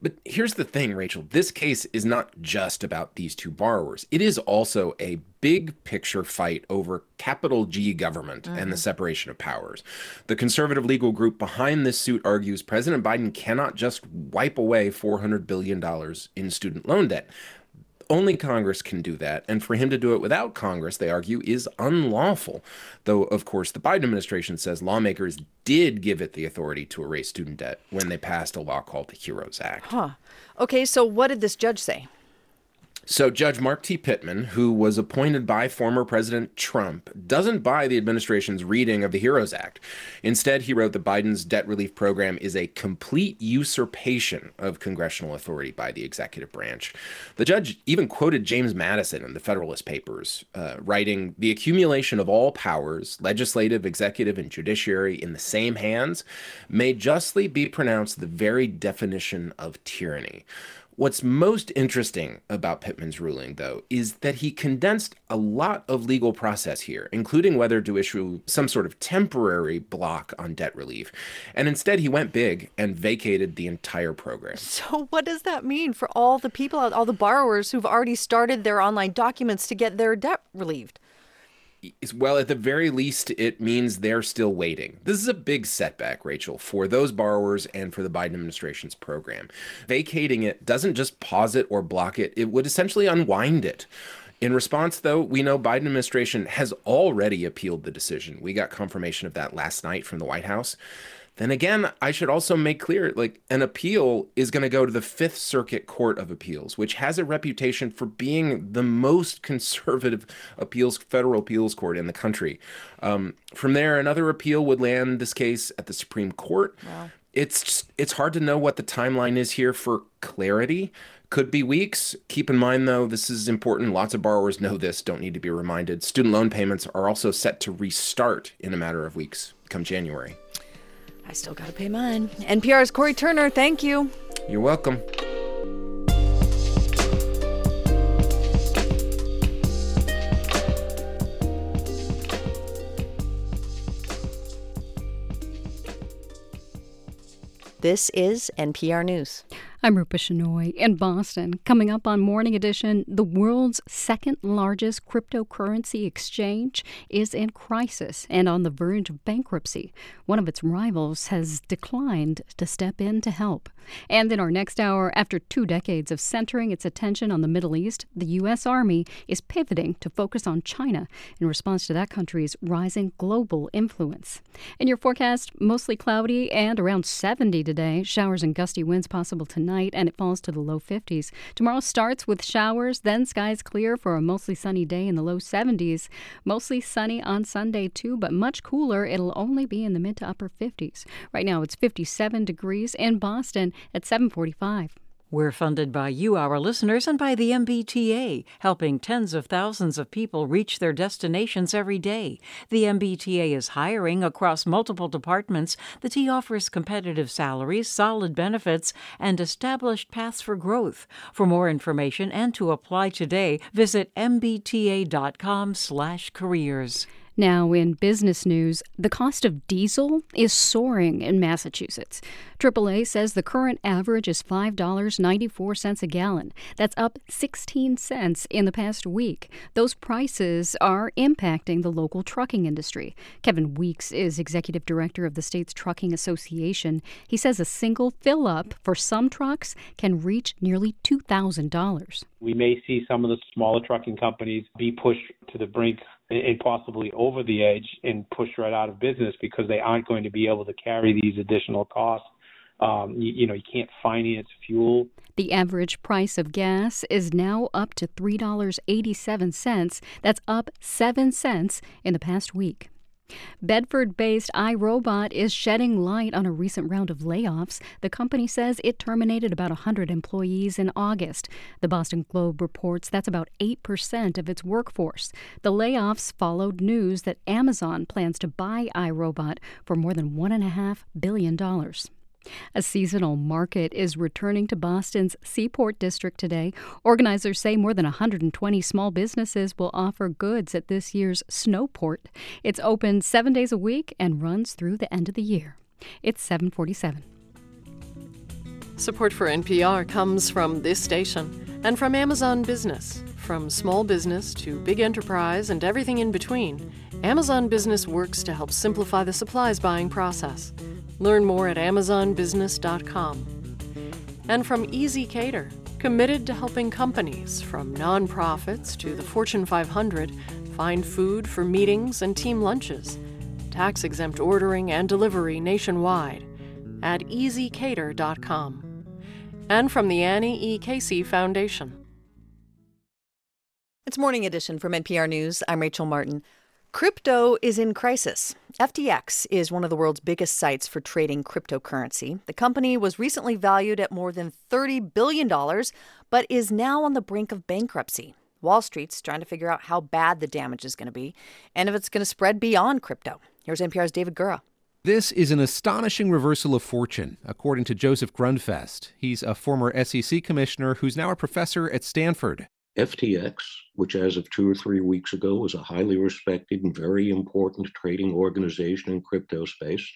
But here's the thing, Rachel. This case is not just about these two borrowers. It is also a big picture fight over capital G government mm-hmm. and the mm-hmm. separation of powers. The conservative legal group behind this suit argues President Biden cannot just wipe away $400 billion in student loan debt. Only Congress can do that, and for him to do it without Congress, they argue, is unlawful. Though, of course, the Biden administration says lawmakers did give it the authority to erase student debt when they passed a law called the HEROES Act. Huh. Okay, so what did this judge say? So, Judge Mark T. Pittman, who was appointed by former President Trump, doesn't buy the administration's reading of the HEROES Act. Instead, he wrote that Biden's debt relief program is a complete usurpation of congressional authority by the executive branch. The judge even quoted James Madison in the Federalist Papers, uh, writing The accumulation of all powers, legislative, executive, and judiciary, in the same hands may justly be pronounced the very definition of tyranny. What's most interesting about Pittman's ruling, though, is that he condensed a lot of legal process here, including whether to issue some sort of temporary block on debt relief. And instead, he went big and vacated the entire program. [laughs] So, what does that mean for all the people, all the borrowers who've already started their online documents to get their debt relieved? Well, at the very least, it means they're still waiting. This is a big setback, Rachel, for those borrowers and for the Biden administration's program. Vacating it doesn't just pause it or block it, it would essentially unwind it. In response, though, we know Biden administration has already appealed the decision. We got confirmation of that last night from the White House. Then again, I should also make clear like an appeal is going to go to the Fifth Circuit Court of Appeals, which has a reputation for being the most [laughs] conservative appeals federal appeals court in the country. Um, from there, another appeal would land this case at the Supreme Court. Wow. It's just, it's hard to know what the timeline is here for clarity. Could be weeks. Keep in mind, though, this is important. Lots of borrowers know this, don't need to be reminded. Student loan payments are also set to restart in a matter of weeks come January. I still got to pay mine. NPR's Cory Turner, thank you. You're welcome. This is NPR News. I'm Rupa Shenoy in Boston. Coming up on Morning Edition, the world's second largest cryptocurrency exchange is in crisis and on the verge of bankruptcy. One of its rivals has declined to step in to help. And in our next hour, after two decades of centering its attention on the Middle East, the U.S. Army is pivoting to focus on China in response to that country's rising global influence. In your forecast, mostly cloudy and around 70 today, showers and gusty winds possible tonight, and it falls to the low 50s. Tomorrow starts with showers, then skies clear for a mostly sunny day in the low 70s. Mostly sunny on Sunday, too, but much cooler. It'll only be in the mid to upper 50s. Right now, it's 57 degrees in Boston at 745. We're funded by you, our listeners, and by the MBTA, helping tens of thousands of people reach their destinations every day. The MBTA is hiring across multiple departments. The T offers competitive salaries, solid benefits, and established paths for growth. For more information and to apply today, visit mbta.com/careers. Now, in business news, the cost of diesel is soaring in Massachusetts. AAA says the current average is $5.94 a gallon. That's up 16 cents in the past week. Those prices are impacting the local trucking industry. Kevin Weeks is executive director of the state's Trucking Association. He says a single fill up for some trucks can reach nearly $2,000. We may see some of the smaller trucking companies be pushed to the brink and possibly over the edge and pushed right out of business because they aren't going to be able to carry these additional costs. Um, you, you know, you can't finance fuel. The average price of gas is now up to $3.87. That's up 7 cents in the past week. Bedford based iRobot is shedding light on a recent round of layoffs. The company says it terminated about 100 employees in August. The Boston Globe reports that's about 8% of its workforce. The layoffs followed news that Amazon plans to buy iRobot for more than $1.5 billion. A seasonal market is returning to Boston's Seaport District today. Organizers say more than 120 small businesses will offer goods at this year's Snowport. It's open seven days a week and runs through the end of the year. It's 747. Support for NPR comes from this station and from Amazon Business. From small business to big enterprise and everything in between, Amazon Business works to help simplify the supplies buying process. Learn more at amazonbusiness.com. And from ezCater, committed to helping companies from nonprofits to the Fortune 500 find food for meetings and team lunches, tax exempt ordering and delivery nationwide at ezCater.com. And from the Annie E. Casey Foundation. It's Morning Edition from NPR News. I'm Rachel Martin. Crypto is in crisis. FTX is one of the world's biggest sites for trading cryptocurrency. The company was recently valued at more than $30 billion, but is now on the brink of bankruptcy. Wall Street's trying to figure out how bad the damage is going to be and if it's going to spread beyond crypto. Here's NPR's David Gura. This is an astonishing reversal of fortune, according to Joseph Grundfest. He's a former SEC commissioner who's now a professor at Stanford. FTX, which as of two or three weeks ago was a highly respected and very important trading organization in crypto space,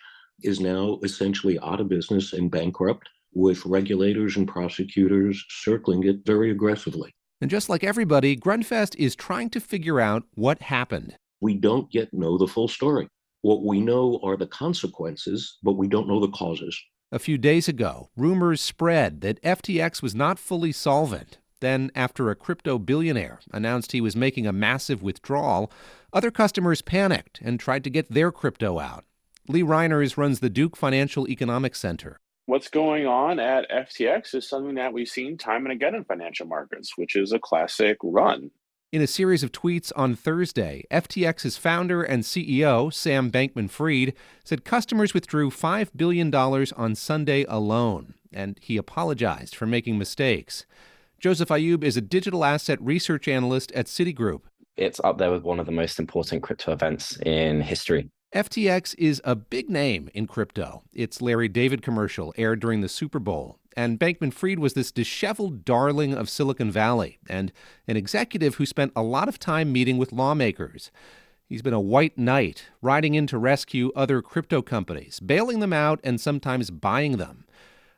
is now essentially out of business and bankrupt, with regulators and prosecutors circling it very aggressively. And just like everybody, Grundfest is trying to figure out what happened. We don't yet know the full story. What we know are the consequences, but we don't know the causes. A few days ago, rumors spread that FTX was not fully solvent then, after a crypto billionaire announced he was making a massive withdrawal, other customers panicked and tried to get their crypto out. Lee Reiners runs the Duke Financial Economics Center. What's going on at FTX is something that we've seen time and again in financial markets, which is a classic run. In a series of tweets on Thursday, FTX's founder and CEO, Sam Bankman Fried, said customers withdrew $5 billion on Sunday alone, and he apologized for making mistakes. Joseph Ayoub is a digital asset research analyst at Citigroup. It's up there with one of the most important crypto events in history. FTX is a big name in crypto. Its Larry David commercial aired during the Super Bowl. And Bankman Fried was this disheveled darling of Silicon Valley and an executive who spent a lot of time meeting with lawmakers. He's been a white knight, riding in to rescue other crypto companies, bailing them out and sometimes buying them.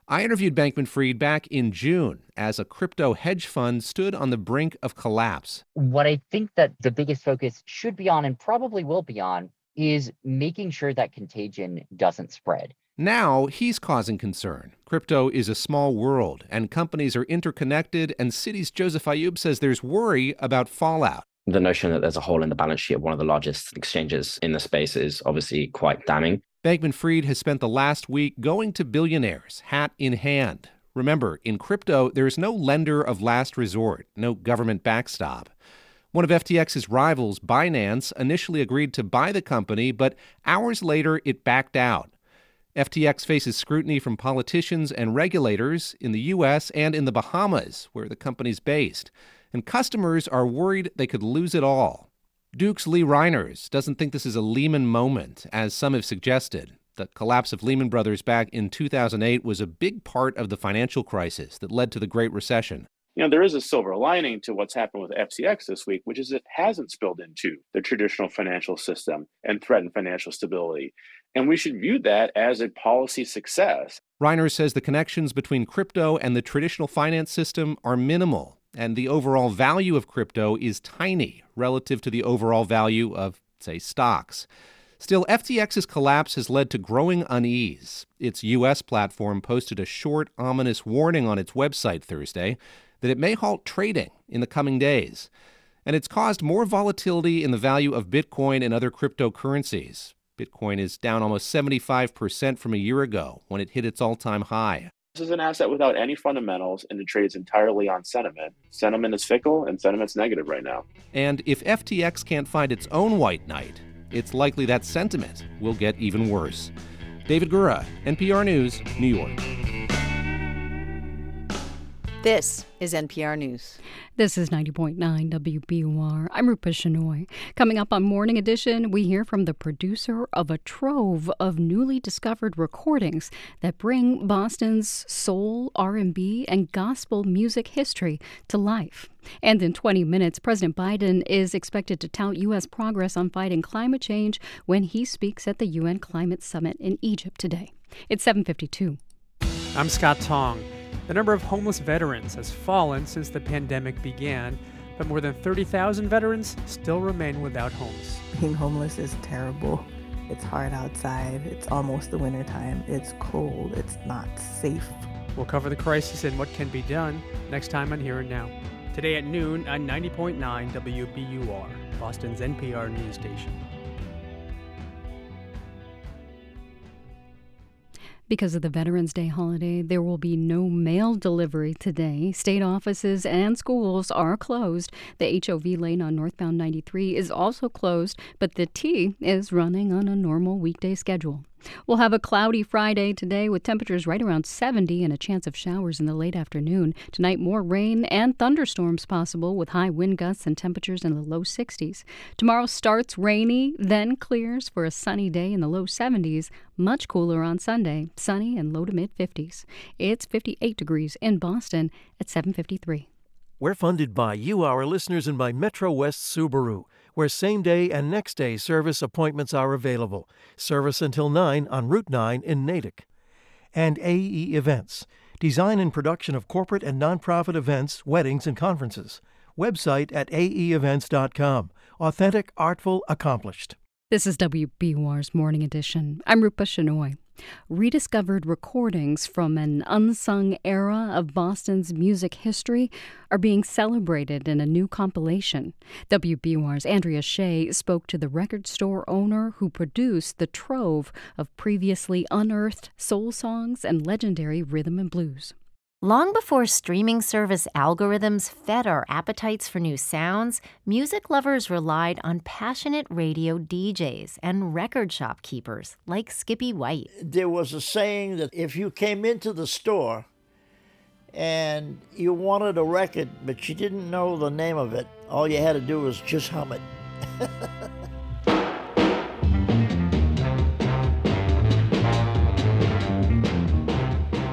I interviewed Bankman Fried back in June as a crypto hedge fund stood on the brink of collapse. What I think that the biggest focus should be on and probably will be on is making sure that contagion doesn't spread. Now he's causing concern. Crypto is a small world, and companies are interconnected, and Citi's Joseph Ayoub says there's worry about fallout. The notion that there's a hole in the balance sheet of one of the largest exchanges in the space is obviously quite damning. Bankman Fried has spent the last week going to billionaires, hat in hand. Remember, in crypto, there is no lender of last resort, no government backstop. One of FTX's rivals, Binance, initially agreed to buy the company, but hours later it backed out. FTX faces scrutiny from politicians and regulators in the U.S. and in the Bahamas, where the company's based. And customers are worried they could lose it all. Duke's Lee Reiners doesn't think this is a Lehman moment, as some have suggested. The collapse of Lehman Brothers back in 2008 was a big part of the financial crisis that led to the Great Recession you know, there is a silver lining to what's happened with FTX this week, which is it hasn't spilled into the traditional financial system and threatened financial stability. And we should view that as a policy success. Reiner says the connections between crypto and the traditional finance system are minimal, and the overall value of crypto is tiny relative to the overall value of, say, stocks. Still, FTX's collapse has led to growing unease. Its U.S. platform posted a short, ominous warning on its website Thursday that it may halt trading in the coming days. And it's caused more volatility in the value of Bitcoin and other cryptocurrencies. Bitcoin is down almost 75% from a year ago when it hit its all time high. This is an asset without any fundamentals and it trades entirely on sentiment. Sentiment is fickle and sentiment's negative right now. And if FTX can't find its own white knight, it's likely that sentiment will get even worse. David Gura, NPR News, New York. This is NPR News. This is 90.9 WBUR. I'm Rupa Shenoy. Coming up on Morning Edition, we hear from the producer of a trove of newly discovered recordings that bring Boston's soul, R&B, and gospel music history to life. And in 20 minutes, President Biden is expected to tout U.S. progress on fighting climate change when he speaks at the UN Climate Summit in Egypt today. It's 752. I'm Scott Tong. The number of homeless veterans has fallen since the pandemic began, but more than 30,000 veterans still remain without homes. Being homeless is terrible. It's hard outside. It's almost the wintertime. It's cold. It's not safe. We'll cover the crisis and what can be done next time on Here and Now. Today at noon on 90.9 WBUR, Boston's NPR news station. Because of the Veterans Day holiday, there will be no mail delivery today. State offices and schools are closed. The HOV lane on northbound 93 is also closed, but the T is running on a normal weekday schedule. We'll have a cloudy Friday today with temperatures right around 70 and a chance of showers in the late afternoon. Tonight, more rain and thunderstorms possible with high wind gusts and temperatures in the low 60s. Tomorrow starts rainy, then clears for a sunny day in the low 70s. Much cooler on Sunday, sunny and low to mid 50s. It's 58 degrees in Boston at 753. We're funded by you, our listeners, and by Metro West Subaru where same day and next day service appointments are available. Service until 9 on Route 9 in Natick. And AE Events, design and production of corporate and nonprofit events, weddings, and conferences. Website at aeevents.com. Authentic, artful, accomplished. This is WBUR's Morning Edition. I'm Rupa Shenoy. Rediscovered recordings from an unsung era of Boston's music history are being celebrated in a new compilation. WBUR's Andrea Shea spoke to the record store owner who produced the trove of previously unearthed soul songs and legendary rhythm and blues. Long before streaming service algorithms fed our appetites for new sounds, music lovers relied on passionate radio DJs and record shop keepers like Skippy White. There was a saying that if you came into the store and you wanted a record, but you didn't know the name of it, all you had to do was just hum it. [laughs]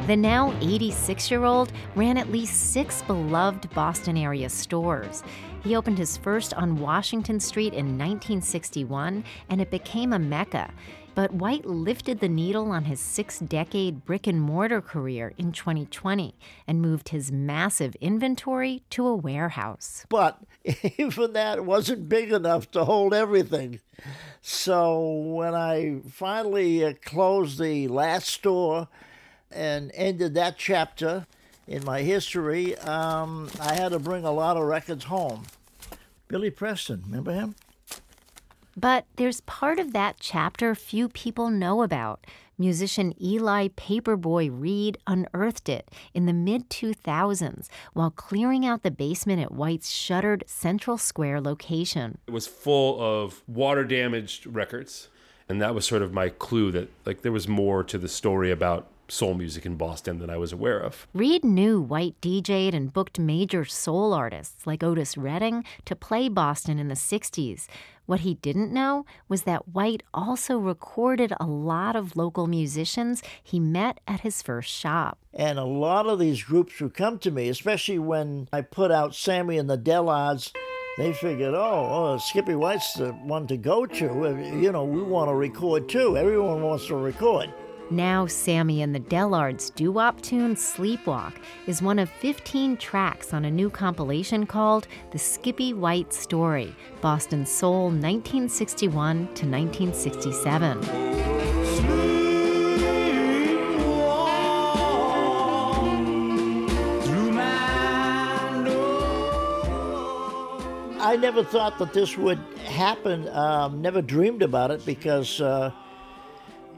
The now 86 year old ran at least six beloved Boston area stores. He opened his first on Washington Street in 1961, and it became a mecca. But White lifted the needle on his six decade brick and mortar career in 2020 and moved his massive inventory to a warehouse. But [laughs] even that wasn't big enough to hold everything. So when I finally uh, closed the last store and ended that chapter in my history, um, I had to bring a lot of records home. Billy Preston, remember him? But there's part of that chapter few people know about. Musician Eli Paperboy Reed unearthed it in the mid 2000s while clearing out the basement at White's shuttered Central Square location. It was full of water damaged records. And that was sort of my clue that like there was more to the story about soul music in Boston that I was aware of. Reed knew White DJ'd and booked major soul artists like Otis Redding to play Boston in the 60s. What he didn't know was that White also recorded a lot of local musicians he met at his first shop. And a lot of these groups would come to me, especially when I put out Sammy and the Dellards. They figured, oh, oh, Skippy White's the one to go to. Uh, you know, we want to record too. Everyone wants to record. Now, Sammy and the Dellards' doo wop tune Sleepwalk is one of 15 tracks on a new compilation called The Skippy White Story Boston Soul 1961 to 1967. I never thought that this would happen, um, never dreamed about it because. Uh,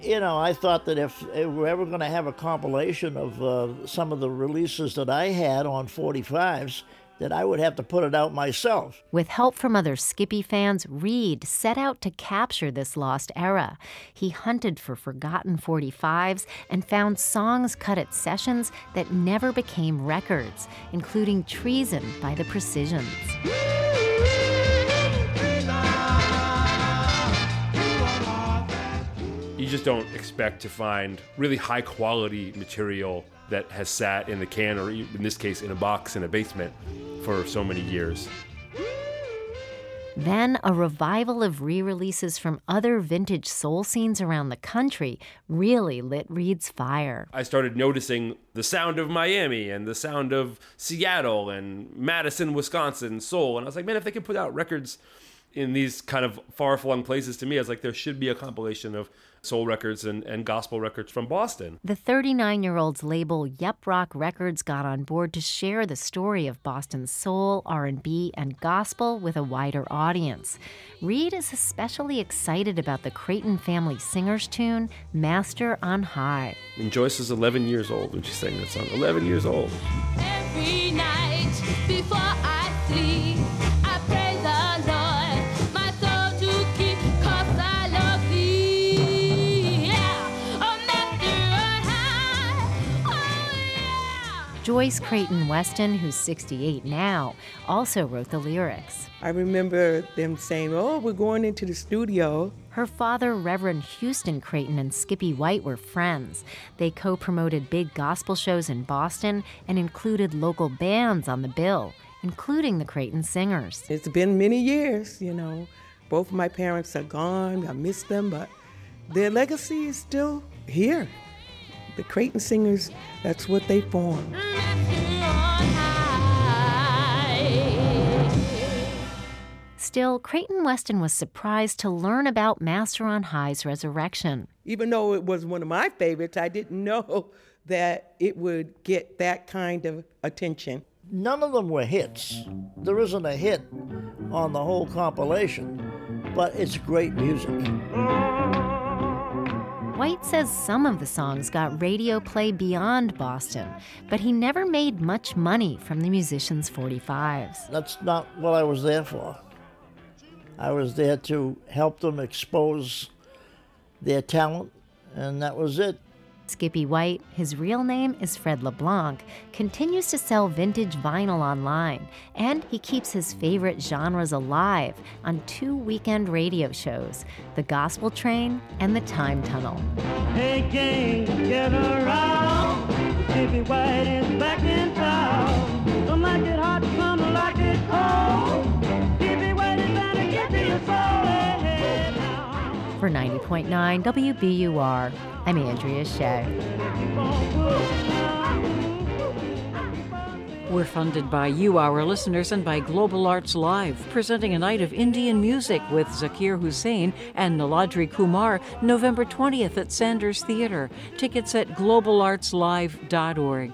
you know, I thought that if, if we're ever going to have a compilation of uh, some of the releases that I had on 45s, that I would have to put it out myself. With help from other Skippy fans, Reed set out to capture this lost era. He hunted for forgotten 45s and found songs cut at sessions that never became records, including Treason by the Precisions. You just don't expect to find really high quality material that has sat in the can or in this case in a box in a basement for so many years. Then a revival of re releases from other vintage soul scenes around the country really lit Reed's fire. I started noticing the sound of Miami and the sound of Seattle and Madison, Wisconsin soul. And I was like, man, if they could put out records in these kind of far flung places to me, I was like, there should be a compilation of soul records and, and gospel records from Boston. The 39 year old's label Yep Roc Records got on board to share the story of Boston's soul, R&B, and gospel with a wider audience. Reed is especially excited about the Creighton Family Singers tune Master on High. And Joyce is 11 years old when she sang that song. 11 years old. Every night Joyce Creighton Weston, who's 68 now, also wrote the lyrics. I remember them saying, Oh, we're going into the studio. Her father, Reverend Houston Creighton, and Skippy White were friends. They co promoted big gospel shows in Boston and included local bands on the bill, including the Creighton Singers. It's been many years, you know. Both of my parents are gone. I miss them, but their legacy is still here. The Creighton Singers, that's what they formed. Still, Creighton Weston was surprised to learn about Master on High's resurrection. Even though it was one of my favorites, I didn't know that it would get that kind of attention. None of them were hits. There isn't a hit on the whole compilation, but it's great music. White says some of the songs got radio play beyond Boston, but he never made much money from the musicians' 45s. That's not what I was there for. I was there to help them expose their talent, and that was it. Skippy White, his real name is Fred LeBlanc, continues to sell vintage vinyl online, and he keeps his favorite genres alive on two weekend radio shows The Gospel Train and The Time Tunnel. Hey, gang, get around. Skippy White is back in town. Some like it hot, some like it cold. For 90.9 90.9 WBUR. I'm Andrea Shea. We're funded by you, our listeners, and by Global Arts Live, presenting a night of Indian music with Zakir Hussain and Niladri Kumar, November 20th at Sanders Theater. Tickets at globalartslive.org.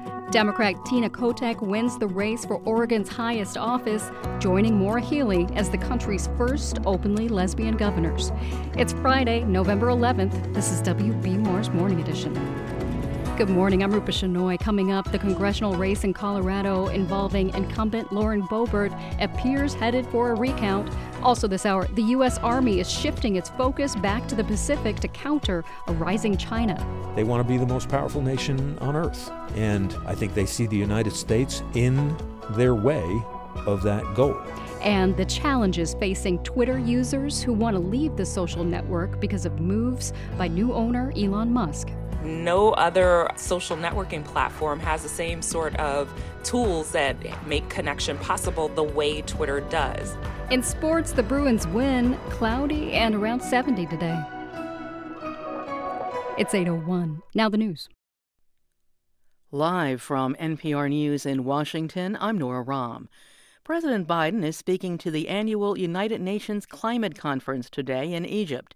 Democrat Tina Kotek wins the race for Oregon's highest office, joining Maura Healey as the country's first openly lesbian governors. It's Friday, November 11th. This is WBUR's Morning Edition. Good morning. I'm Rupa Shenoy. Coming up, the congressional race in Colorado involving incumbent Lauren Boebert appears headed for a recount. Also, this hour, the U.S. Army is shifting its focus back to the Pacific to counter a rising China. They want to be the most powerful nation on earth. And I think they see the United States in their way of that goal. And the challenges facing Twitter users who want to leave the social network because of moves by new owner Elon Musk. No other social networking platform has the same sort of tools that make connection possible the way Twitter does. In sports, the Bruins win, cloudy and around 70 today. It's 801. Now the news. Live from NPR News in Washington, I'm Nora Raum. President Biden is speaking to the annual United Nations Climate Conference today in Egypt.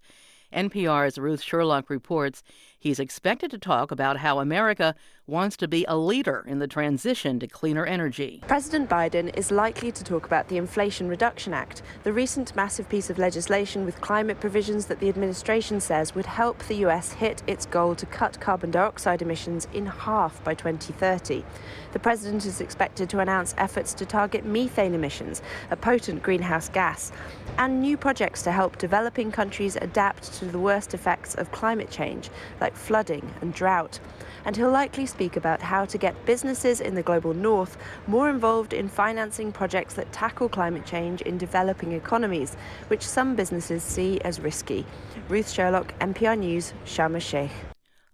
NPR's Ruth Sherlock reports he's expected to talk about how America wants to be a leader in the transition to cleaner energy. President Biden is likely to talk about the Inflation Reduction Act, the recent massive piece of legislation with climate provisions that the administration says would help the U.S. hit its goal to cut carbon dioxide emissions in half by 2030. The president is expected to announce efforts to target methane emissions, a potent greenhouse gas, and new projects to help developing countries adapt to the worst effects of climate change, like flooding and drought and he'll likely speak about how to get businesses in the global north more involved in financing projects that tackle climate change in developing economies, which some businesses see as risky. Ruth Sherlock, NPR News, Sharm el Sheikh.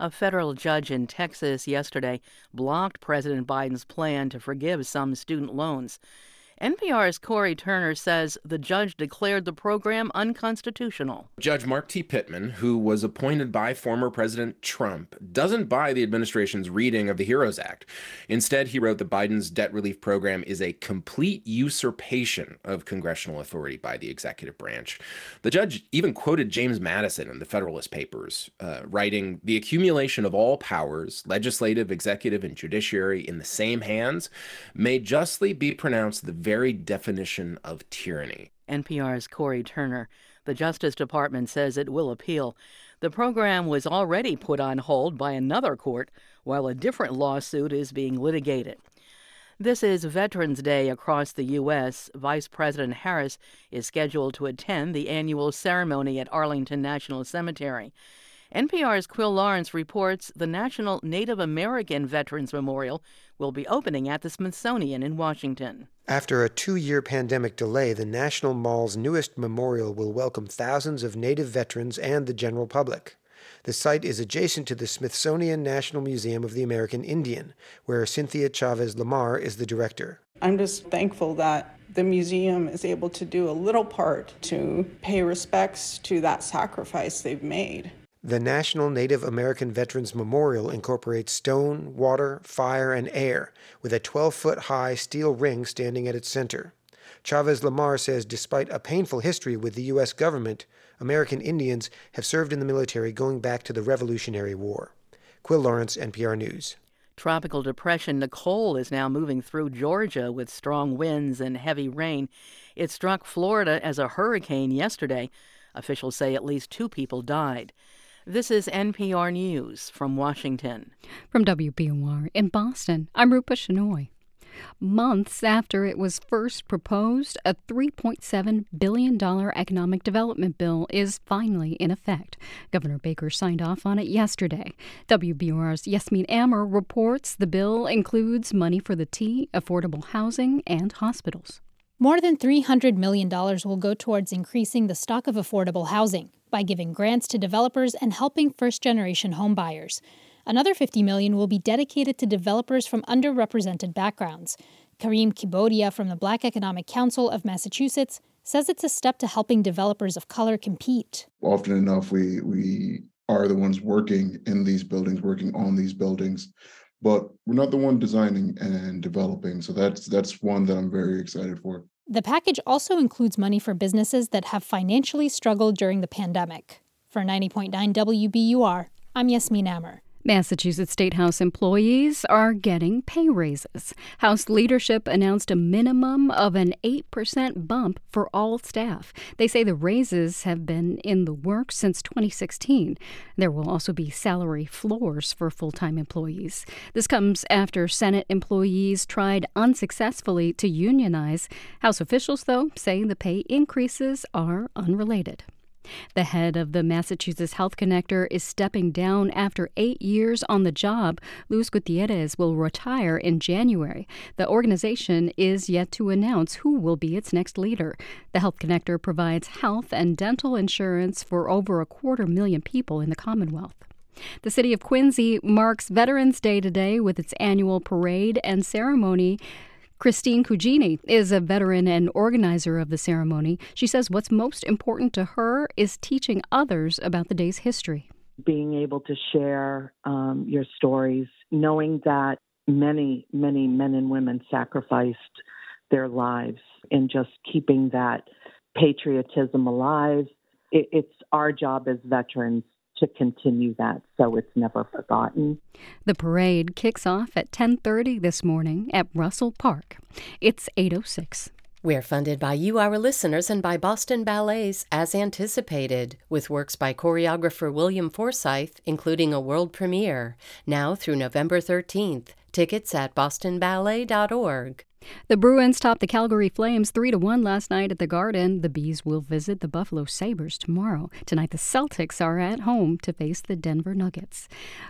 A federal judge in Texas yesterday blocked President Biden's plan to forgive some student loans. NPR's Cory Turner says the judge declared the program unconstitutional. Judge Mark T. Pittman, who was appointed by former President Trump, doesn't buy the administration's reading of the HEROES Act. Instead, he wrote that Biden's debt relief program is a complete usurpation of congressional authority by the executive branch. The judge even quoted James Madison in the Federalist Papers, uh, writing The accumulation of all powers, legislative, executive, and judiciary, in the same hands may justly be pronounced the very definition of tyranny. NPR's Cory Turner. The Justice Department says it will appeal. The program was already put on hold by another court, while a different lawsuit is being litigated. This is Veterans Day across the U.S. Vice President Harris is scheduled to attend the annual ceremony at Arlington National Cemetery. NPR's Quill Lawrence reports the National Native American Veterans Memorial will be opening at the Smithsonian in Washington. After a two year pandemic delay, the National Mall's newest memorial will welcome thousands of Native veterans and the general public. The site is adjacent to the Smithsonian National Museum of the American Indian, where Cynthia Chavez Lamar is the director. I'm just thankful that the museum is able to do a little part to pay respects to that sacrifice they've made. The National Native American Veterans Memorial incorporates stone, water, fire, and air, with a 12 foot high steel ring standing at its center. Chavez Lamar says despite a painful history with the U.S. government, American Indians have served in the military going back to the Revolutionary War. Quill Lawrence, NPR News. Tropical Depression Nicole is now moving through Georgia with strong winds and heavy rain. It struck Florida as a hurricane yesterday. Officials say at least two people died. This is NPR News from Washington. From WBUR in Boston, I'm Rupa Shenoy. Months after it was first proposed, a $3.7 billion economic development bill is finally in effect. Governor Baker signed off on it yesterday. WBUR's Yasmin Amer reports the bill includes money for the T, affordable housing, and hospitals. More than $300 million will go towards increasing the stock of affordable housing by giving grants to developers and helping first generation homebuyers. Another 50 million will be dedicated to developers from underrepresented backgrounds. Kareem Kibodia from the Black Economic Council of Massachusetts says it's a step to helping developers of color compete. Often enough, we we are the ones working in these buildings, working on these buildings, but we're not the one designing and developing. So that's that's one that I'm very excited for. The package also includes money for businesses that have financially struggled during the pandemic. For 90.9 WBUR, I'm Yasmin Amer. Massachusetts State House employees are getting pay raises. House leadership announced a minimum of an 8% bump for all staff. They say the raises have been in the works since 2016. There will also be salary floors for full time employees. This comes after Senate employees tried unsuccessfully to unionize. House officials, though, say the pay increases are unrelated. The head of the Massachusetts Health Connector is stepping down after eight years on the job. Louis Gutierrez will retire in January. The organization is yet to announce who will be its next leader. The Health Connector provides health and dental insurance for over a quarter million people in the Commonwealth. The city of Quincy marks Veterans Day today with its annual parade and ceremony. Christine Cugini is a veteran and organizer of the ceremony. She says what's most important to her is teaching others about the day's history. Being able to share um, your stories, knowing that many, many men and women sacrificed their lives in just keeping that patriotism alive. It, it's our job as veterans to continue that so it's never forgotten. The parade kicks off at 10:30 this morning at Russell Park. It's 8:06. We're funded by you, our listeners, and by Boston Ballets as anticipated, with works by choreographer William Forsythe, including a world premiere, now through November 13th. Tickets at bostonballet.org. The Bruins topped the Calgary Flames 3 to 1 last night at the Garden. The Bees will visit the Buffalo Sabres tomorrow. Tonight the Celtics are at home to face the Denver Nuggets.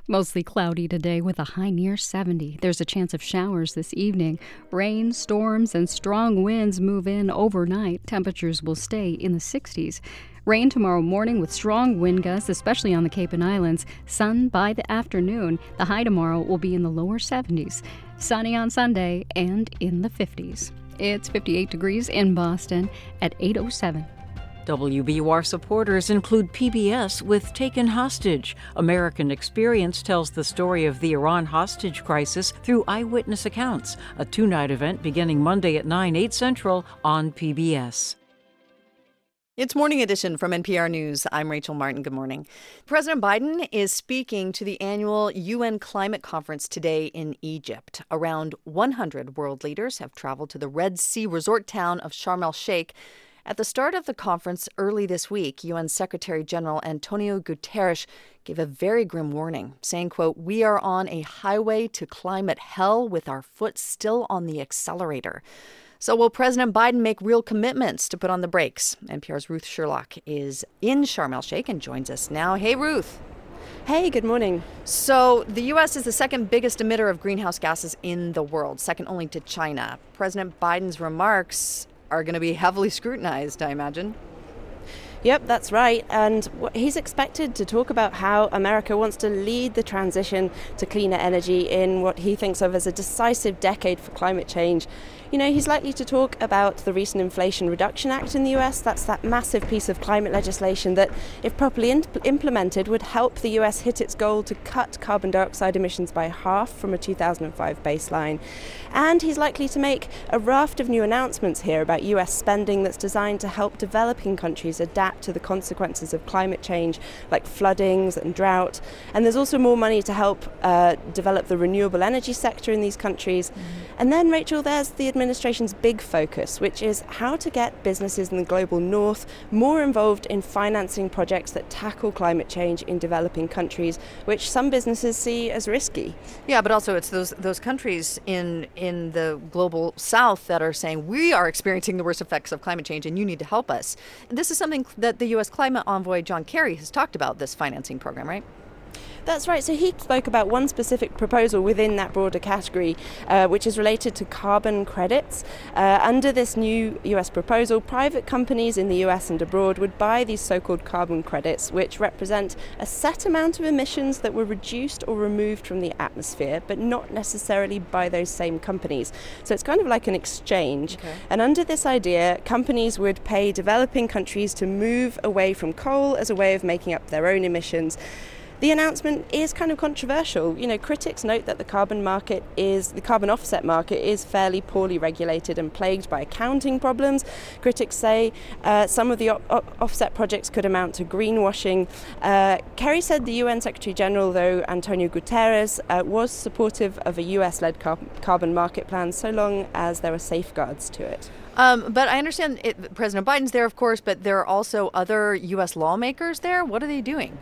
Mostly cloudy today with a high near 70. There's a chance of showers this evening. Rain, storms, and strong winds move in overnight. Temperatures will stay in the 60s. Rain tomorrow morning with strong wind gusts, especially on the Cape and Islands. Sun by the afternoon. The high tomorrow will be in the lower 70s. Sunny on Sunday and in the 50s. It's 58 degrees in Boston at 807. WBUR supporters include PBS with Taken Hostage. American Experience tells the story of the Iran hostage crisis through eyewitness accounts. A two night event beginning Monday at 9, 8 Central on PBS. It's Morning Edition from NPR News. I'm Rachel Martin. Good morning. President Biden is speaking to the annual UN Climate Conference today in Egypt. Around 100 world leaders have traveled to the Red Sea resort town of Sharm el Sheikh. At the start of the conference early this week, UN Secretary General Antonio Guterres gave a very grim warning, saying, quote, "We are on a highway to climate hell with our foot still on the accelerator." So, will President Biden make real commitments to put on the brakes? NPR's Ruth Sherlock is in Sharm el Sheikh and joins us now. Hey, Ruth. Hey, good morning. So, the U.S. is the second biggest emitter of greenhouse gases in the world, second only to China. President Biden's remarks are going to be heavily scrutinized, I imagine. Yep, that's right. And he's expected to talk about how America wants to lead the transition to cleaner energy in what he thinks of as a decisive decade for climate change. You know, he's likely to talk about the recent Inflation Reduction Act in the US. That's that massive piece of climate legislation that, if properly implemented, would help the US hit its goal to cut carbon dioxide emissions by half from a 2005 baseline. And he's likely to make a raft of new announcements here about US spending that's designed to help developing countries adapt to the consequences of climate change, like floodings and drought. And there's also more money to help uh, develop the renewable energy sector in these countries. Mm. And then, Rachel, there's the administration's big focus, which is how to get businesses in the global north more involved in financing projects that tackle climate change in developing countries, which some businesses see as risky. Yeah, but also it's those those countries in in the global south that are saying we are experiencing the worst effects of climate change and you need to help us. This is something that the US climate envoy John Kerry has talked about this financing program, right? That's right. So he spoke about one specific proposal within that broader category, uh, which is related to carbon credits. Uh, under this new US proposal, private companies in the US and abroad would buy these so called carbon credits, which represent a set amount of emissions that were reduced or removed from the atmosphere, but not necessarily by those same companies. So it's kind of like an exchange. Okay. And under this idea, companies would pay developing countries to move away from coal as a way of making up their own emissions. The announcement is kind of controversial. You know, critics note that the carbon market is the carbon offset market is fairly poorly regulated and plagued by accounting problems. Critics say uh, some of the o- offset projects could amount to greenwashing. Uh, Kerry said the UN Secretary General, though Antonio Guterres, uh, was supportive of a US-led car- carbon market plan so long as there were safeguards to it. Um, but I understand it, President Biden's there, of course, but there are also other U.S. lawmakers there. What are they doing?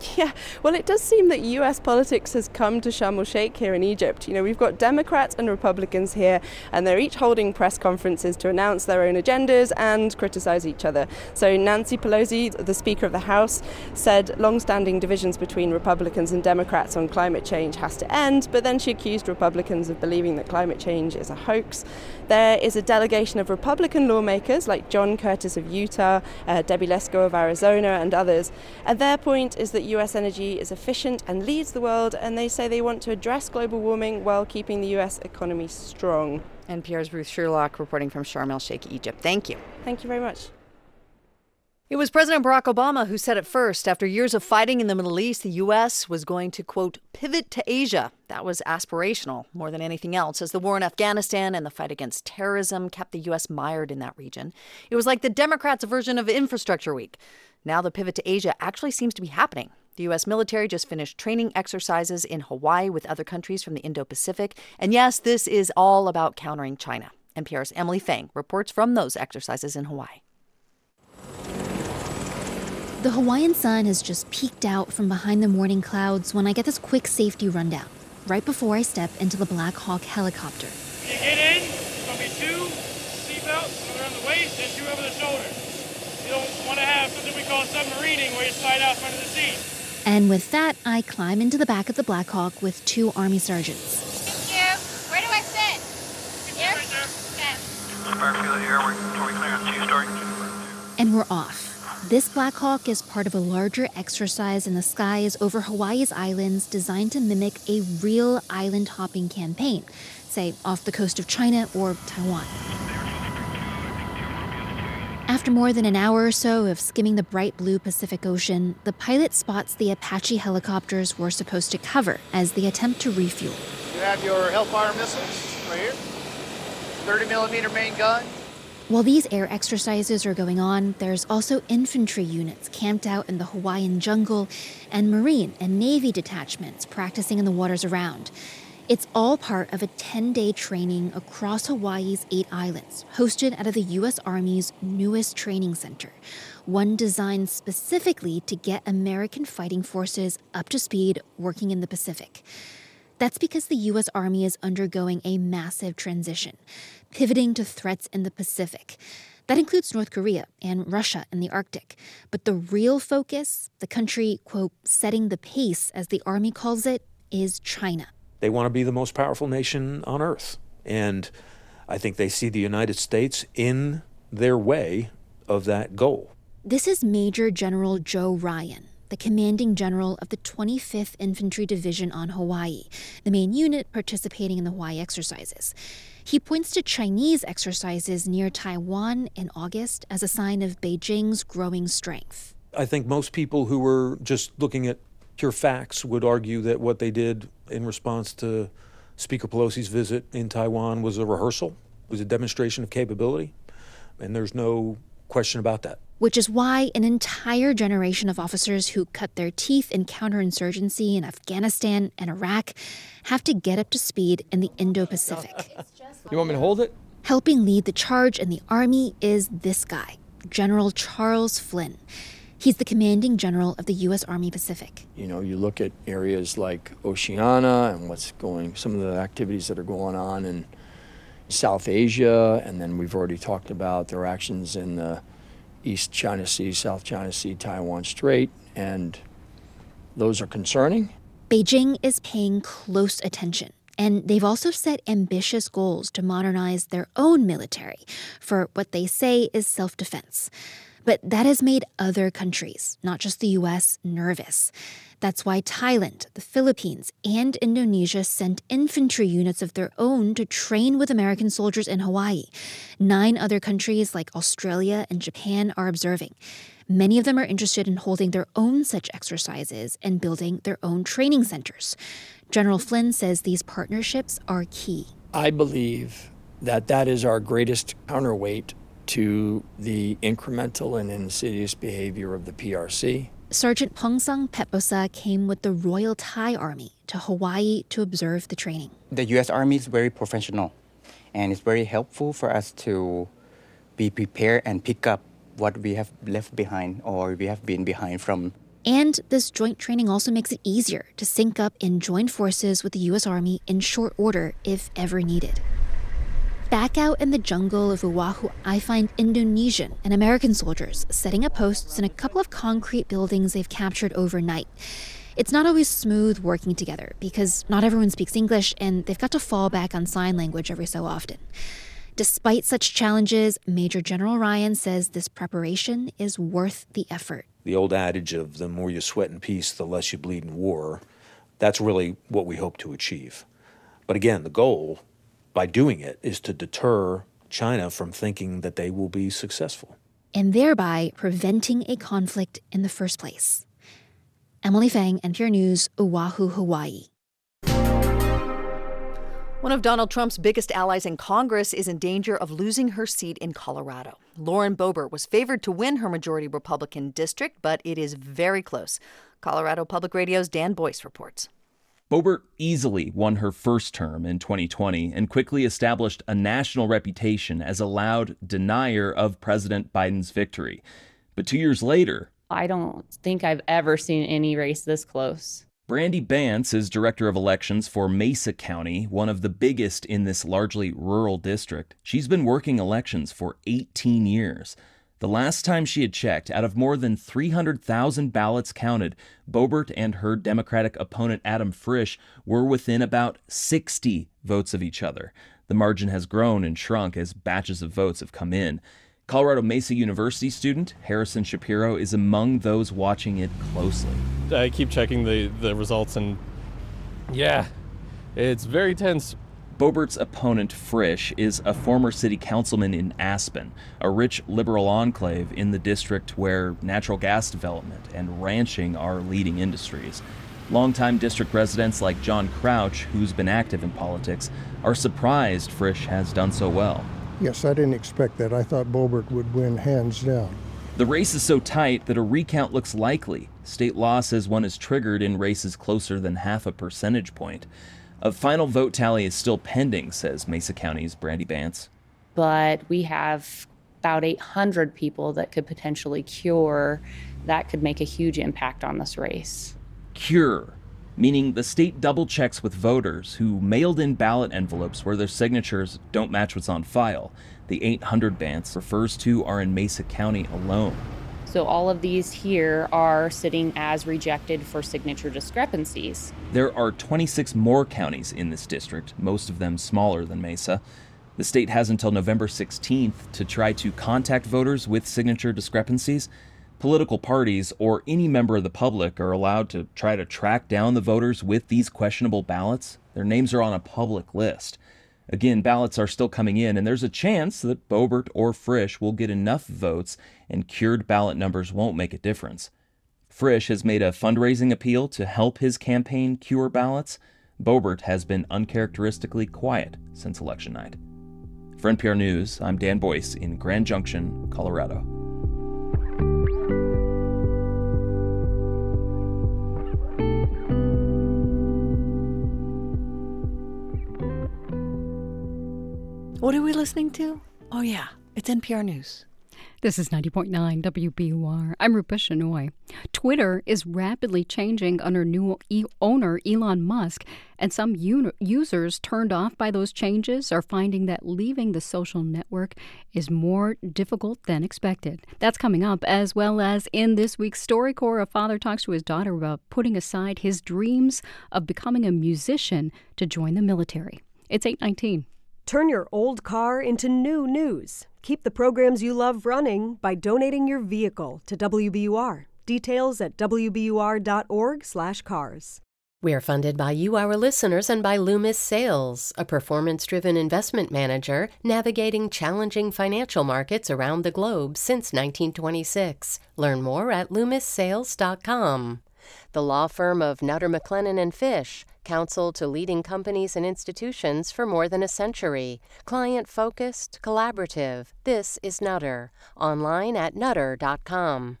[laughs] Yeah, well, it does seem that US politics has come to Sharm el Sheikh here in Egypt. You know, we've got Democrats and Republicans here, and they're each holding press conferences to announce their own agendas and criticize each other. So, Nancy Pelosi, the Speaker of the House, said long standing divisions between Republicans and Democrats on climate change has to end, but then she accused Republicans of believing that climate change is a hoax. There is a delegation of Republican lawmakers like John Curtis of Utah, uh, Debbie Lesko of Arizona, and others, and their point is that US energy is efficient and leads the world, and they say they want to address global warming while keeping the US economy strong. NPR's Ruth Sherlock reporting from Sharm el Sheikh, Egypt. Thank you. Thank you very much. It was President Barack Obama who said it first. After years of fighting in the Middle East, the U.S. was going to, quote, pivot to Asia. That was aspirational more than anything else, as the war in Afghanistan and the fight against terrorism kept the U.S. mired in that region. It was like the Democrats' version of Infrastructure Week. Now the pivot to Asia actually seems to be happening. The U.S. military just finished training exercises in Hawaii with other countries from the Indo Pacific. And yes, this is all about countering China. NPR's Emily Feng reports from those exercises in Hawaii. The Hawaiian sun has just peeked out from behind the morning clouds when I get this quick safety rundown, right before I step into the Black Hawk helicopter. When you get in, it's going to be two seatbelts, one around the waist and two over the shoulder. You don't want to have something we call submarining where you slide out front of the seat. And with that, I climb into the back of the Black Hawk with two Army sergeants. Thank you. Where do I sit? Here? Right there. Okay. Fire field here. We're on two-story. And we're off. This Black Hawk is part of a larger exercise in the skies over Hawaii's islands designed to mimic a real island hopping campaign, say off the coast of China or Taiwan. After more than an hour or so of skimming the bright blue Pacific Ocean, the pilot spots the Apache helicopters we're supposed to cover as they attempt to refuel. You have your Hellfire missiles right here, 30 millimeter main gun, while these air exercises are going on, there's also infantry units camped out in the Hawaiian jungle and Marine and Navy detachments practicing in the waters around. It's all part of a 10 day training across Hawaii's eight islands, hosted out of the U.S. Army's newest training center, one designed specifically to get American fighting forces up to speed working in the Pacific. That's because the U.S. Army is undergoing a massive transition pivoting to threats in the Pacific. That includes North Korea and Russia in the Arctic. But the real focus, the country, quote, setting the pace, as the Army calls it, is China. They want to be the most powerful nation on earth. And I think they see the United States in their way of that goal. This is Major General Joe Ryan, the commanding general of the 25th Infantry Division on Hawaii, the main unit participating in the Hawaii exercises. He points to Chinese exercises near Taiwan in August as a sign of Beijing's growing strength. I think most people who were just looking at pure facts would argue that what they did in response to Speaker Pelosi's visit in Taiwan was a rehearsal, was a demonstration of capability, and there's no question about that. which is why an entire generation of officers who cut their teeth in counterinsurgency in Afghanistan and Iraq have to get up to speed in the Indo Pacific. [laughs] You want me to hold it? Helping lead the charge in the Army is this guy, General Charles Flynn. He's the commanding general of the U.S. Army Pacific. You know, you look at areas like Oceania and what's going, some of the activities that are going on in South Asia, and then we've already talked about their actions in the East China Sea, South China Sea, Taiwan Strait, and those are concerning. Beijing is paying close attention, and they've also set ambitious goals to modernize their own military for what they say is self defense. But that has made other countries, not just the US, nervous. That's why Thailand, the Philippines, and Indonesia sent infantry units of their own to train with American soldiers in Hawaii. Nine other countries, like Australia and Japan, are observing. Many of them are interested in holding their own such exercises and building their own training centers. General Flynn says these partnerships are key. I believe that that is our greatest counterweight to the incremental and insidious behavior of the PRC. Sergeant Pongsang Petbosa came with the Royal Thai Army to Hawaii to observe the training. The U.S. Army is very professional, and it's very helpful for us to be prepared and pick up what we have left behind or we have been behind from. And this joint training also makes it easier to sync up and join forces with the U.S. Army in short order if ever needed. Back out in the jungle of Oahu, I find Indonesian and American soldiers setting up posts in a couple of concrete buildings they've captured overnight. It's not always smooth working together because not everyone speaks English and they've got to fall back on sign language every so often. Despite such challenges, Major General Ryan says this preparation is worth the effort. The old adage of the more you sweat in peace, the less you bleed in war, that's really what we hope to achieve. But again, the goal by doing it is to deter China from thinking that they will be successful. And thereby preventing a conflict in the first place. Emily Feng, NPR News, Oahu, Hawaii. One of Donald Trump's biggest allies in Congress is in danger of losing her seat in Colorado. Lauren Boebert was favored to win her majority Republican district, but it is very close. Colorado Public Radio's Dan Boyce reports. Boebert easily won her first term in 2020 and quickly established a national reputation as a loud denier of President Biden's victory. But two years later, I don't think I've ever seen any race this close. Brandi Bantz is director of elections for Mesa County, one of the biggest in this largely rural district. She's been working elections for 18 years. The last time she had checked, out of more than 300,000 ballots counted, Boebert and her Democratic opponent Adam Frisch were within about 60 votes of each other. The margin has grown and shrunk as batches of votes have come in. Colorado Mesa University student Harrison Shapiro is among those watching it closely. I keep checking the, the results, and yeah, it's very tense. Boebert's opponent, Frisch, is a former city councilman in Aspen, a rich liberal enclave in the district where natural gas development and ranching are leading industries. Longtime district residents like John Crouch, who's been active in politics, are surprised Frisch has done so well. Yes, I didn't expect that. I thought Boebert would win hands down. The race is so tight that a recount looks likely. State law says one is triggered in races closer than half a percentage point. A final vote tally is still pending, says Mesa County's Brandi Bantz. But we have about 800 people that could potentially cure. That could make a huge impact on this race. Cure, meaning the state double checks with voters who mailed in ballot envelopes where their signatures don't match what's on file. The 800 Bantz refers to are in Mesa County alone. So all of these here are sitting as rejected for signature discrepancies. There are 26 more counties in this district, most of them smaller than Mesa. The state has until November 16th to try to contact voters with signature discrepancies. Political parties or any member of the public are allowed to try to track down the voters with these questionable ballots. Their names are on a public list. Again, ballots are still coming in, and there's a chance that Boebert or Frisch will get enough votes and cured ballot numbers won't make a difference. Frisch has made a fundraising appeal to help his campaign cure ballots. Boebert has been uncharacteristically quiet since election night. For NPR News, I'm Dan Boyce in Grand Junction, Colorado. What are we listening to? Oh, yeah, it's NPR News. This is 90.9 WBUR. I'm Rupa Shenoy. Twitter is rapidly changing under new e- owner Elon Musk, and some un- users turned off by those changes are finding that leaving the social network is more difficult than expected. That's coming up, as well as in this week's StoryCorps, a father talks to his daughter about putting aside his dreams of becoming a musician to join the military. It's 819. Turn your old car into new news. Keep the programs you love running by donating your vehicle to WBUR. Details at wbur.org/cars. We're funded by you, our listeners, and by Loomis Sayles, a performance driven investment manager navigating challenging financial markets around the globe since 1926. Learn more at loomissayles.com. The law firm of Nutter McClennen and Fish, counsel to leading companies and institutions for more than a century. Client focused, collaborative. This is Nutter. Online at nutter.com.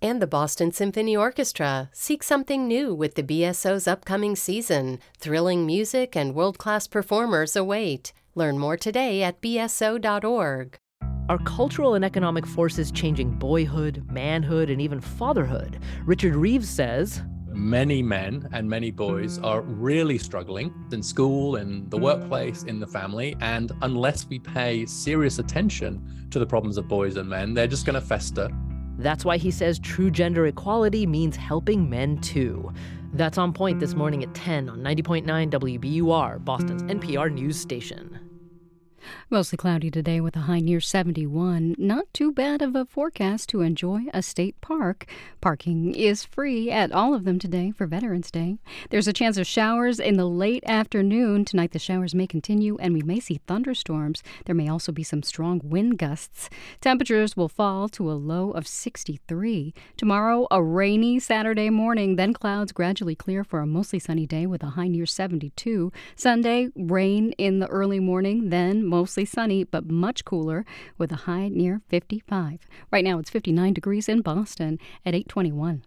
And the Boston Symphony Orchestra. Seek something new with the BSO's upcoming season. Thrilling music and world class performers await. Learn more today at bso.org. Are cultural and economic forces changing boyhood, manhood, and even fatherhood? Richard Reeves says Many men and many boys are really struggling in school, in the workplace, in the family. And unless we pay serious attention to the problems of boys and men, they're just going to fester. That's why he says true gender equality means helping men too. That's on point this morning at 10 on 90.9 WBUR, Boston's NPR news station. Mostly cloudy today with a high near 71. Not too bad of a forecast to enjoy a state park. Parking is free at all of them today for Veterans Day. There's a chance of showers in the late afternoon. Tonight, the showers may continue and we may see thunderstorms. There may also be some strong wind gusts. Temperatures will fall to a low of 63. Tomorrow, a rainy Saturday morning, then clouds gradually clear for a mostly sunny day with a high near 72. Sunday, rain in the early morning, then mostly sunny but much cooler with a high near 55. Right now it's 59 degrees in Boston at 821.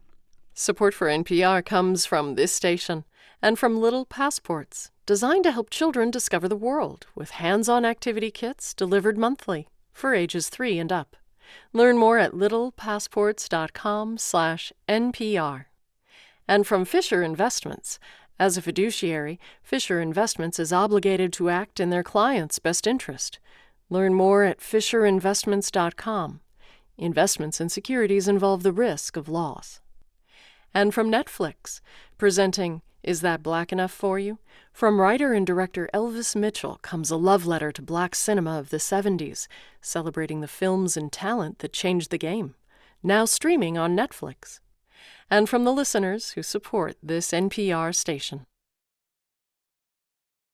Support for NPR comes from this station and from Little Passports, designed to help children discover the world with hands-on activity kits delivered monthly for ages 3 and up. Learn more at littlepassports.com/npr. And from Fisher Investments, as a fiduciary, Fisher Investments is obligated to act in their client's best interest. Learn more at FisherInvestments.com. Investments in securities involve the risk of loss. And from Netflix, presenting Is That Black Enough for You? From writer and director Elvis Mitchell comes a love letter to black cinema of the 70s, celebrating the films and talent that changed the game. Now streaming on Netflix and from the listeners who support this NPR station.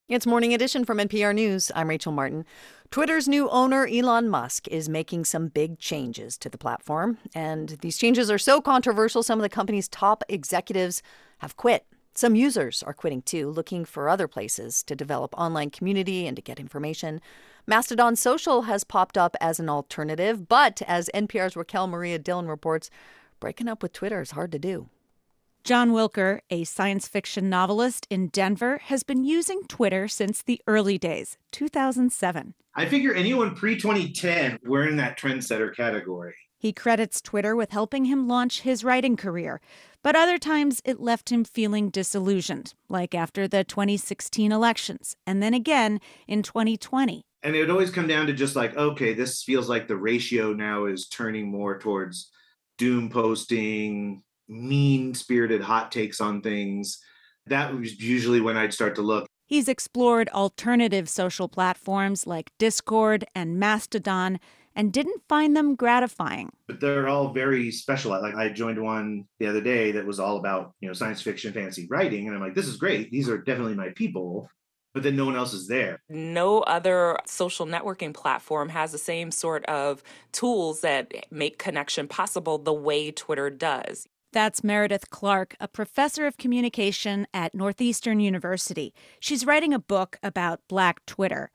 It's Morning Edition from NPR News. I'm Rachel Martin. Twitter's new owner, Elon Musk, is making some big changes to the platform. And these changes are so controversial, some of the company's top executives have quit. Some users are quitting too, looking for other places to develop online community and to get information. Mastodon Social has popped up as an alternative, but as NPR's Raquel Maria Dillon reports, breaking up with Twitter is hard to do. John Wilker, a science fiction novelist in Denver, has been using Twitter since the early days, 2007. I figure anyone pre 2010, we're in that trendsetter category. He credits Twitter with helping him launch his writing career, but other times it left him feeling disillusioned, like after the 2016 elections, and then again in 2020. And it would always come down to just like, okay, this feels like the ratio now is turning more towards doom posting, mean spirited hot takes on things. That was usually when I'd start to look. He's explored alternative social platforms like Discord and Mastodon and didn't find them gratifying. But they're all very special. Like I joined one the other day that was all about, you know, science fiction, fantasy writing. And I'm like, this is great. These are definitely my people but then no one else is there. No other social networking platform has the same sort of tools that make connection possible the way Twitter does. That's Meredith Clark, a professor of communication at Northeastern University. She's writing a book about Black Twitter.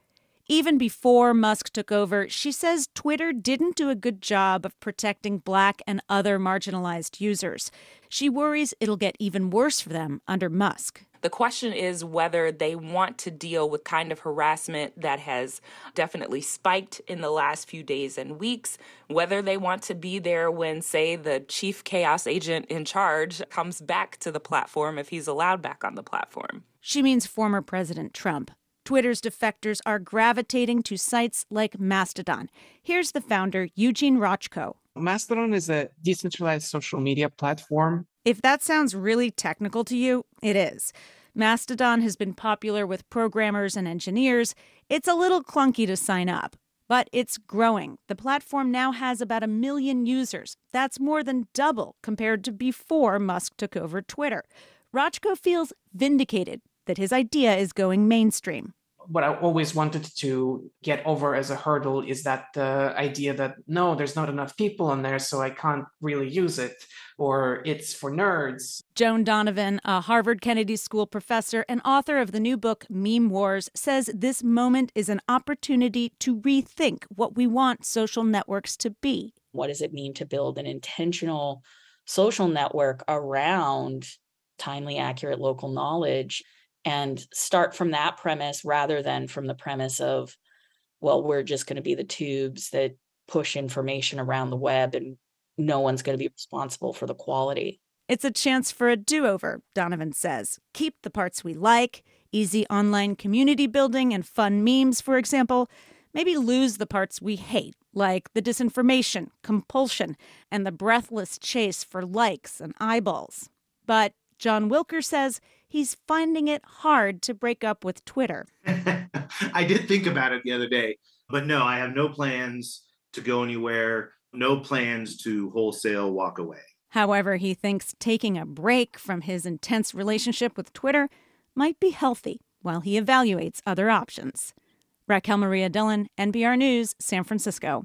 Even before Musk took over, she says Twitter didn't do a good job of protecting black and other marginalized users. She worries it'll get even worse for them under Musk. The question is whether they want to deal with kind of harassment that has definitely spiked in the last few days and weeks, whether they want to be there when, say, the chief chaos agent in charge comes back to the platform if he's allowed back on the platform. She means former President Trump. Twitter's defectors are gravitating to sites like Mastodon. Here's the founder, Eugene Rochko. Mastodon is a decentralized social media platform. If that sounds really technical to you, it is. Mastodon has been popular with programmers and engineers. It's a little clunky to sign up, but it's growing. The platform now has about a million users. That's more than double compared to before Musk took over Twitter. Rochko feels vindicated that his idea is going mainstream what I always wanted to get over as a hurdle is that the idea that no, there's not enough people on there, so I can't really use it, or it's for nerds. Joan Donovan, a Harvard Kennedy School professor and author of the new book Meme Wars, says this moment is an opportunity to rethink what we want social networks to be. What does it mean to build an intentional social network around timely, accurate local knowledge? And start from that premise rather than from the premise of, well, we're just going to be the tubes that push information around the web and no one's going to be responsible for the quality. It's a chance for a do over, Donovan says. Keep the parts we like, easy online community building and fun memes, for example. Maybe lose the parts we hate, like the disinformation, compulsion, and the breathless chase for likes and eyeballs. But John Wilker says he's finding it hard to break up with Twitter. [laughs] I did think about it the other day, but no, I have no plans to go anywhere, no plans to wholesale walk away. However, he thinks taking a break from his intense relationship with Twitter might be healthy while he evaluates other options. Raquel Maria Dillon, NPR News, San Francisco.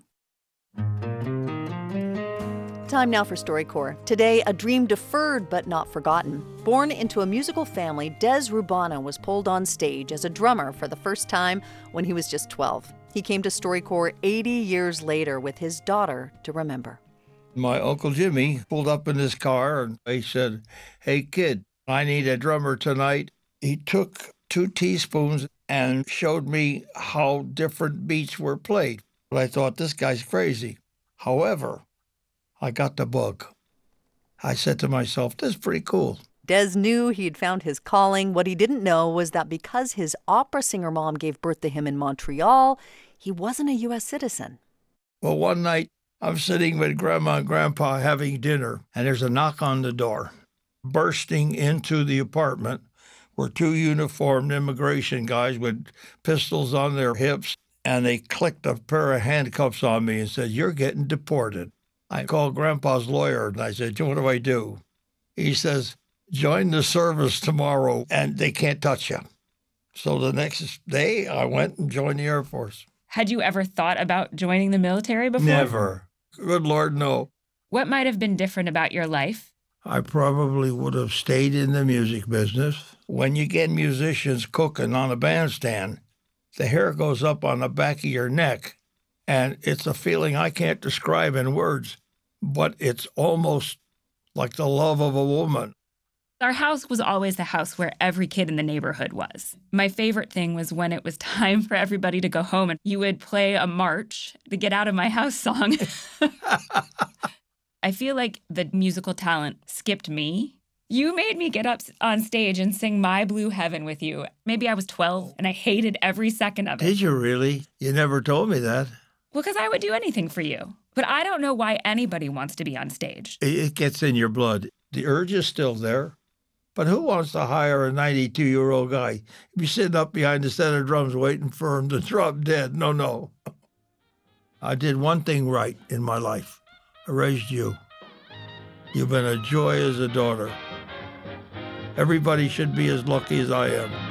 Time now for StoryCorps. Today, a dream deferred but not forgotten. Born into a musical family, Des Rubano was pulled on stage as a drummer for the first time when he was just 12. He came to StoryCorps 80 years later with his daughter to remember. My Uncle Jimmy pulled up in his car and he said, Hey, kid, I need a drummer tonight. He took two teaspoons and showed me how different beats were played. I thought, this guy's crazy. However, I got the bug. I said to myself, this is pretty cool. Des knew he'd found his calling. What he didn't know was that because his opera singer mom gave birth to him in Montreal, he wasn't a U.S. citizen. Well, one night I'm sitting with Grandma and Grandpa having dinner, and there's a knock on the door. Bursting into the apartment were two uniformed immigration guys with pistols on their hips, and they clicked a pair of handcuffs on me and said, You're getting deported. I called Grandpa's lawyer and I said, What do I do? He says, Join the service tomorrow and they can't touch you. So the next day, I went and joined the Air Force. Had you ever thought about joining the military before? Never. Good Lord, no. What might have been different about your life? I probably would have stayed in the music business. When you get musicians cooking on a bandstand, the hair goes up on the back of your neck, and it's a feeling I can't describe in words but it's almost like the love of a woman. Our house was always the house where every kid in the neighborhood was. My favorite thing was when it was [laughs] time for everybody to go home and you would play a march, the Get Out of My House song. [laughs] I feel like the musical talent skipped me. You made me get up on stage and sing My Blue Heaven with you. Maybe I was 12 and I hated every second of it. Did you really? You never told me that. Well, because I would do anything for you. But I don't know why anybody wants to be on stage. It gets in your blood. The urge is still there. But who wants to hire a 92 year old guy? Be sitting up behind the set of drums waiting for him to drop dead. No, no. I did one thing right in my life I raised you. You've been a joy as a daughter. Everybody should be as lucky as I am.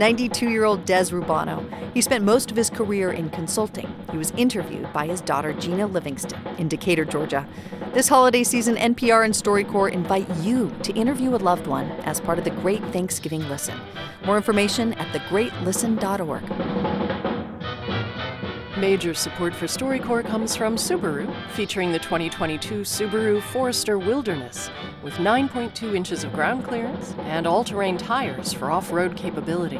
92 year old Des Rubano. He spent most of his career in consulting. He was interviewed by his daughter Gina Livingston in Decatur, Georgia. This holiday season, NPR and StoryCorps invite you to interview a loved one as part of the Great Thanksgiving Listen. More information at thegreatlisten.org. Major support for StoryCorps comes from Subaru, featuring the 2022 Subaru Forester Wilderness, with 9.2 inches of ground clearance and all-terrain tires for off-road capability.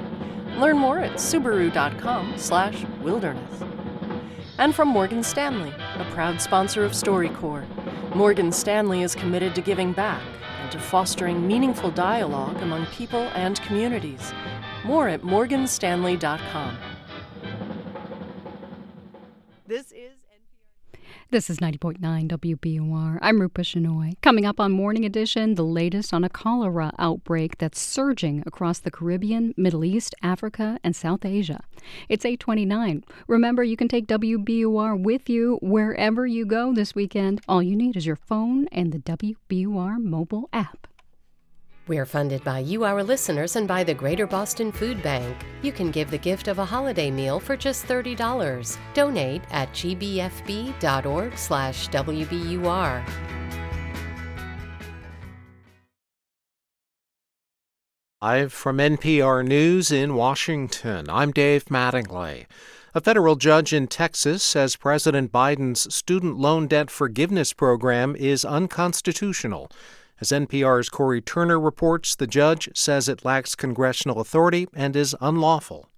Learn more at subaru.com/wilderness. And from Morgan Stanley, a proud sponsor of StoryCorps. Morgan Stanley is committed to giving back and to fostering meaningful dialogue among people and communities. More at morganstanley.com. This is NPR. This is 90.9 WBUR. I'm Rupa Shenoy. Coming up on Morning Edition, the latest on a cholera outbreak that's surging across the Caribbean, Middle East, Africa, and South Asia. It's 829. Remember, you can take WBUR with you wherever you go this weekend. All you need is your phone and the WBUR mobile app. We're funded by you, our listeners, and by the Greater Boston Food Bank. You can give the gift of a holiday meal for just $30. Donate at gbfb.org slash WBUR. Live from NPR News in Washington, I'm Dave Mattingly. A federal judge in Texas says President Biden's student loan debt forgiveness program is unconstitutional. As NPR's Cory Turner reports, the judge says it lacks congressional authority and is unlawful.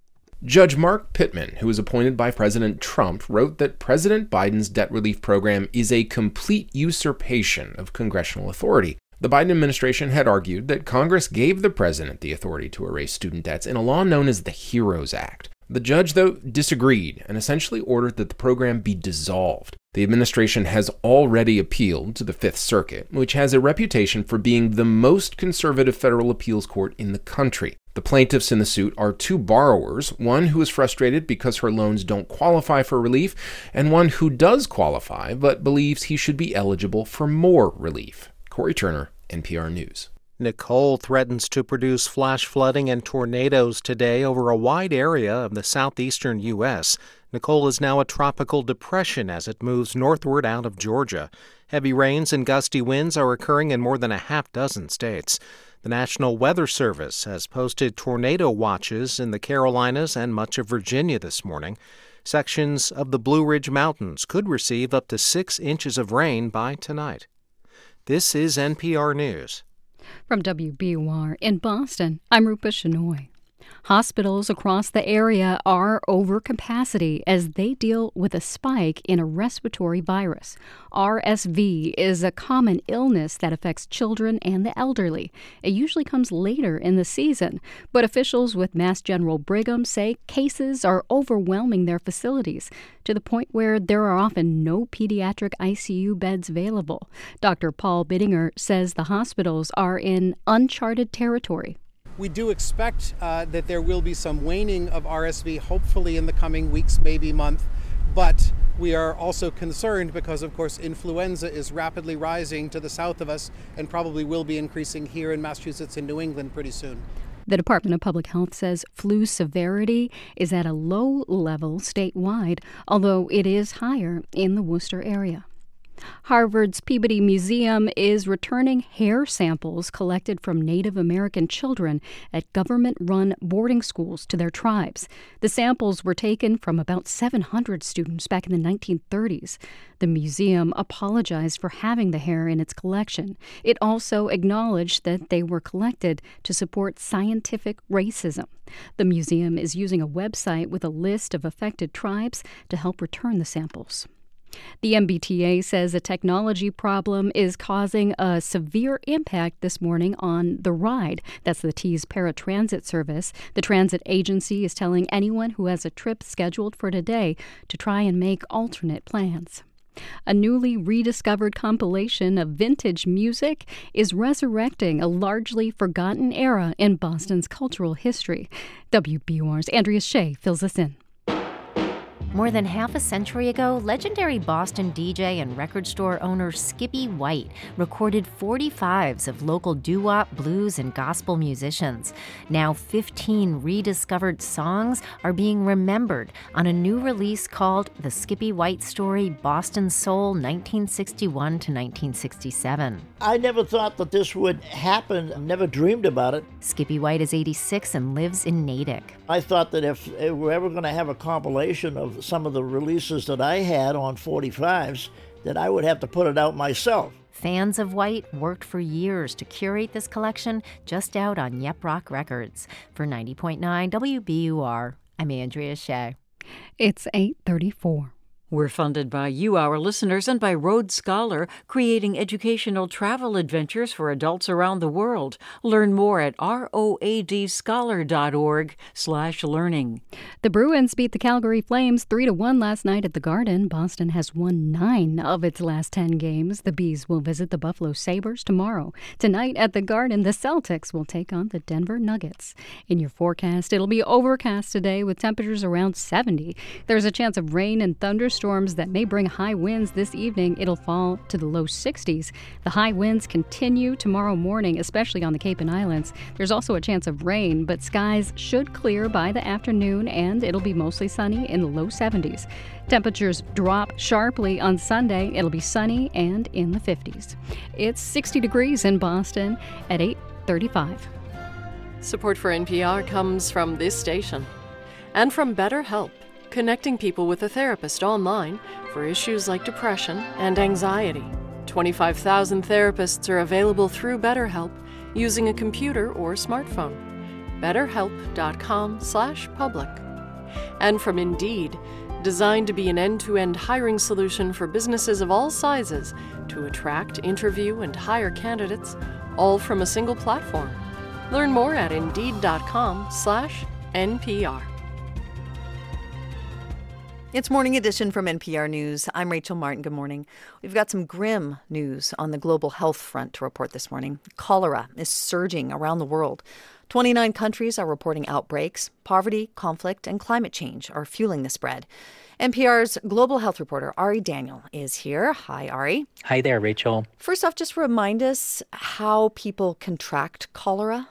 Judge Mark Pittman, who was appointed by President Trump, wrote that President Biden's debt relief program is a complete usurpation of congressional authority. The Biden administration had argued that Congress gave the president the authority to erase student debts in a law known as the HEROES Act. The judge, though, disagreed and essentially ordered that the program be dissolved. The administration has already appealed to the Fifth Circuit, which has a reputation for being the most conservative federal appeals court in the country. The plaintiffs in the suit are two borrowers, one who is frustrated because her loans don't qualify for relief, and one who does qualify but believes he should be eligible for more relief. Cory Turner, NPR News. Nicole threatens to produce flash flooding and tornadoes today over a wide area of the southeastern U.S. Nicole is now a tropical depression as it moves northward out of Georgia. Heavy rains and gusty winds are occurring in more than a half dozen states. The National Weather Service has posted tornado watches in the Carolinas and much of Virginia this morning. Sections of the Blue Ridge Mountains could receive up to six inches of rain by tonight. This is NPR News. From WBUR in Boston, I'm Rupa Shenoy. Hospitals across the area are over capacity as they deal with a spike in a respiratory virus. RSV is a common illness that affects children and the elderly. It usually comes later in the season, but officials with Mass General Brigham say cases are overwhelming their facilities to the point where there are often no pediatric ICU beds available. Dr. Paul Bittinger says the hospitals are in uncharted territory. We do expect uh, that there will be some waning of RSV, hopefully in the coming weeks, maybe month. But we are also concerned because, of course, influenza is rapidly rising to the south of us and probably will be increasing here in Massachusetts and New England pretty soon. The Department of Public Health says flu severity is at a low level statewide, although it is higher in the Worcester area. Harvard's Peabody Museum is returning hair samples collected from Native American children at government run boarding schools to their tribes. The samples were taken from about 700 students back in the 1930s. The museum apologized for having the hair in its collection. It also acknowledged that they were collected to support scientific racism. The museum is using a website with a list of affected tribes to help return the samples. The MBTA says a technology problem is causing a severe impact this morning on the ride. That's the T's paratransit service. The transit agency is telling anyone who has a trip scheduled for today to try and make alternate plans. A newly rediscovered compilation of vintage music is resurrecting a largely forgotten era in Boston's cultural history. WBUR's Andrea Shea fills us in. More than half a century ago, legendary Boston DJ and record store owner Skippy White recorded 45s of local doo wop, blues, and gospel musicians. Now, 15 rediscovered songs are being remembered on a new release called The Skippy White Story Boston Soul 1961 to 1967. I never thought that this would happen, I never dreamed about it. Skippy White is 86 and lives in Natick. I thought that if we're ever going to have a compilation of some of the releases that I had on 45s, that I would have to put it out myself. Fans of White worked for years to curate this collection just out on Yep Roc Records. For 90.9 WBUR, I'm Andrea Shea. It's 834. We're funded by you, our listeners, and by Road Scholar, creating educational travel adventures for adults around the world. Learn more at roadscholar.org slash learning. The Bruins beat the Calgary Flames 3 to 1 last night at the Garden. Boston has won 9 of its last 10 games. The Bees will visit the Buffalo Sabres tomorrow. Tonight at the Garden, the Celtics will take on the Denver Nuggets. In your forecast, it'll be overcast today with temperatures around 70. There's a chance of rain and thunderstorms storms that may bring high winds this evening. It'll fall to the low 60s. The high winds continue tomorrow morning, especially on the Cape and Islands. There's also a chance of rain, but skies should clear by the afternoon and it'll be mostly sunny in the low 70s. Temperatures drop sharply on Sunday. It'll be sunny and in the 50s. It's 60 degrees in Boston at 8:35. Support for NPR comes from this station and from BetterHelp connecting people with a therapist online for issues like depression and anxiety. 25,000 therapists are available through BetterHelp using a computer or smartphone. BetterHelp.com/public. And from Indeed, designed to be an end-to-end hiring solution for businesses of all sizes to attract, interview, and hire candidates, all from a single platform. Learn more at Indeed.com/NPR. It's Morning Edition from NPR News. I'm Rachel Martin. Good morning. We've got some grim news on the global health front to report this morning. Cholera is surging around the world. 29 countries are reporting outbreaks. Poverty, conflict, and climate change are fueling the spread. NPR's global health reporter Ari Daniel is here. Hi, Ari. Hi there, Rachel. First off, just remind us how people contract cholera.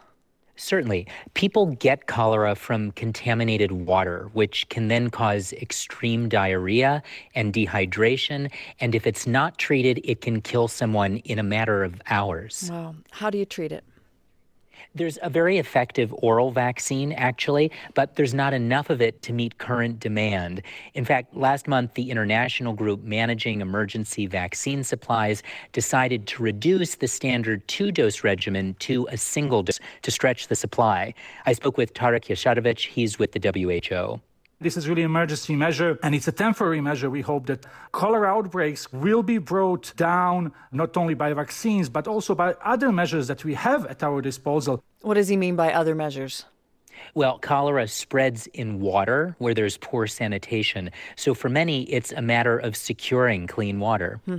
Certainly. People get cholera from contaminated water, which can then cause extreme diarrhea and dehydration. And if it's not treated, it can kill someone in a matter of hours. Wow. How do you treat it? There's a very effective oral vaccine, actually, but there's not enough of it to meet current demand. In fact, last month, the international group managing emergency vaccine supplies decided to reduce the standard two dose regimen to a single dose to stretch the supply. I spoke with Tarik Jasarevic, he's with the WHO. This is really an emergency measure, and it's a temporary measure. We hope that cholera outbreaks will be brought down not only by vaccines, but also by other measures that we have at our disposal. What does he mean by other measures? Well, cholera spreads in water where there's poor sanitation. So for many, it's a matter of securing clean water. Hmm.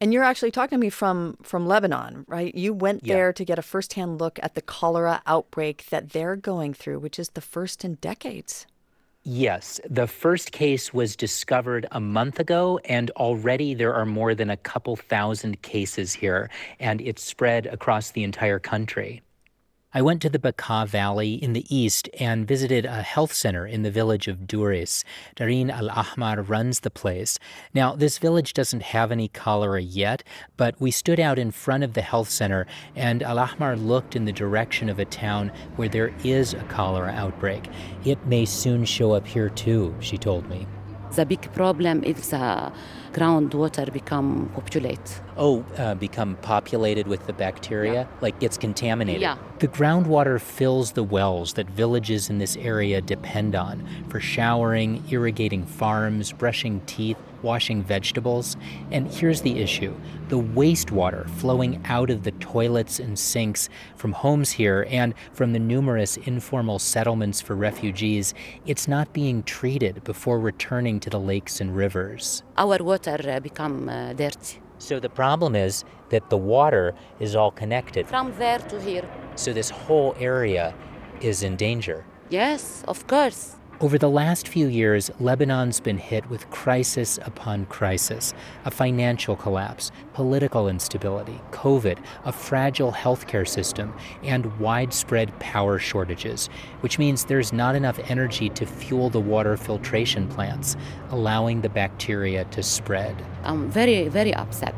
And you're actually talking to me from from Lebanon, right? You went Yeah. there to get a firsthand look at the cholera outbreak that they're going through, which is the first in decades. Yes, the first case was discovered a month ago, and already there are more than a couple thousand cases here, and it's spread across the entire country. I went to the Bekaa Valley in the east and visited a health center in the village of Duris. Dareen Al Ahmar runs the place. Now, this village doesn't have any cholera yet, but we stood out in front of the health center, and Al Ahmar looked in the direction of a town where there is a cholera outbreak. It may soon show up here too, she told me. The big problem is the groundwater become populate. Oh, uh, become populated with the bacteria? Like gets contaminated? Yeah. The groundwater fills the wells that villages in this area depend on for showering, irrigating farms, brushing teeth, washing vegetables. And here's the issue the wastewater flowing out of the toilets and sinks from homes here and from the numerous informal settlements for refugees, it's not being treated before returning to the lakes and rivers. Our water uh, become uh, dirty. So the problem is that the water is all connected. From there to here. So this whole area is in danger. Yes, of course. Over the last few years, Lebanon's been hit with crisis upon crisis a financial collapse, political instability, COVID, a fragile healthcare system, and widespread power shortages, which means there's not enough energy to fuel the water filtration plants, allowing the bacteria to spread. I'm very, very upset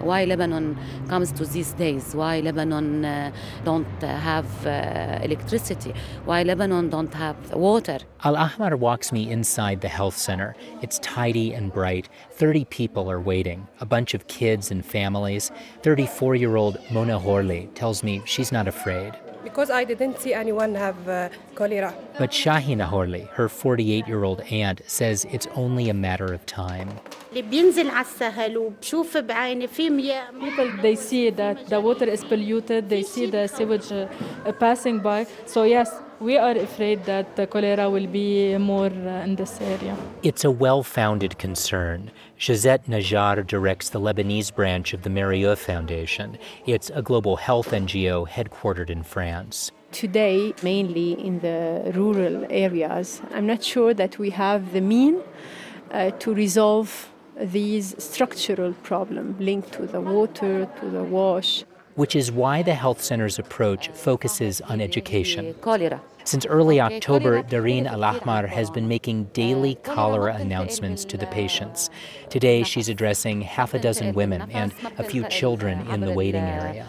why Lebanon comes to these days, why Lebanon uh, don't have uh, electricity, why Lebanon don't have water. Al Ahmar walks me inside the health center. It's tidy and bright. 30 people are waiting, a bunch of kids and families. 34 year old Mona Horley tells me she's not afraid because I didn't see anyone have uh, cholera. But Shahina Horley, her 48 year old aunt, says it's only a matter of time. People, they see that the water is polluted, they see the sewage uh, passing by. So, yes, we are afraid that the cholera will be more uh, in this area. It's a well founded concern. Shazet Najjar directs the Lebanese branch of the Mérieux Foundation. It's a global health NGO headquartered in France. Today, mainly in the rural areas, I'm not sure that we have the mean uh, to resolve these structural problems linked to the water, to the wash which is why the health center's approach focuses on education. Since early October, Dareen Al Ahmar has been making uh, daily cholera announcements to the patients. Today, she's addressing half a dozen uh, women and a few uh, children in the waiting area.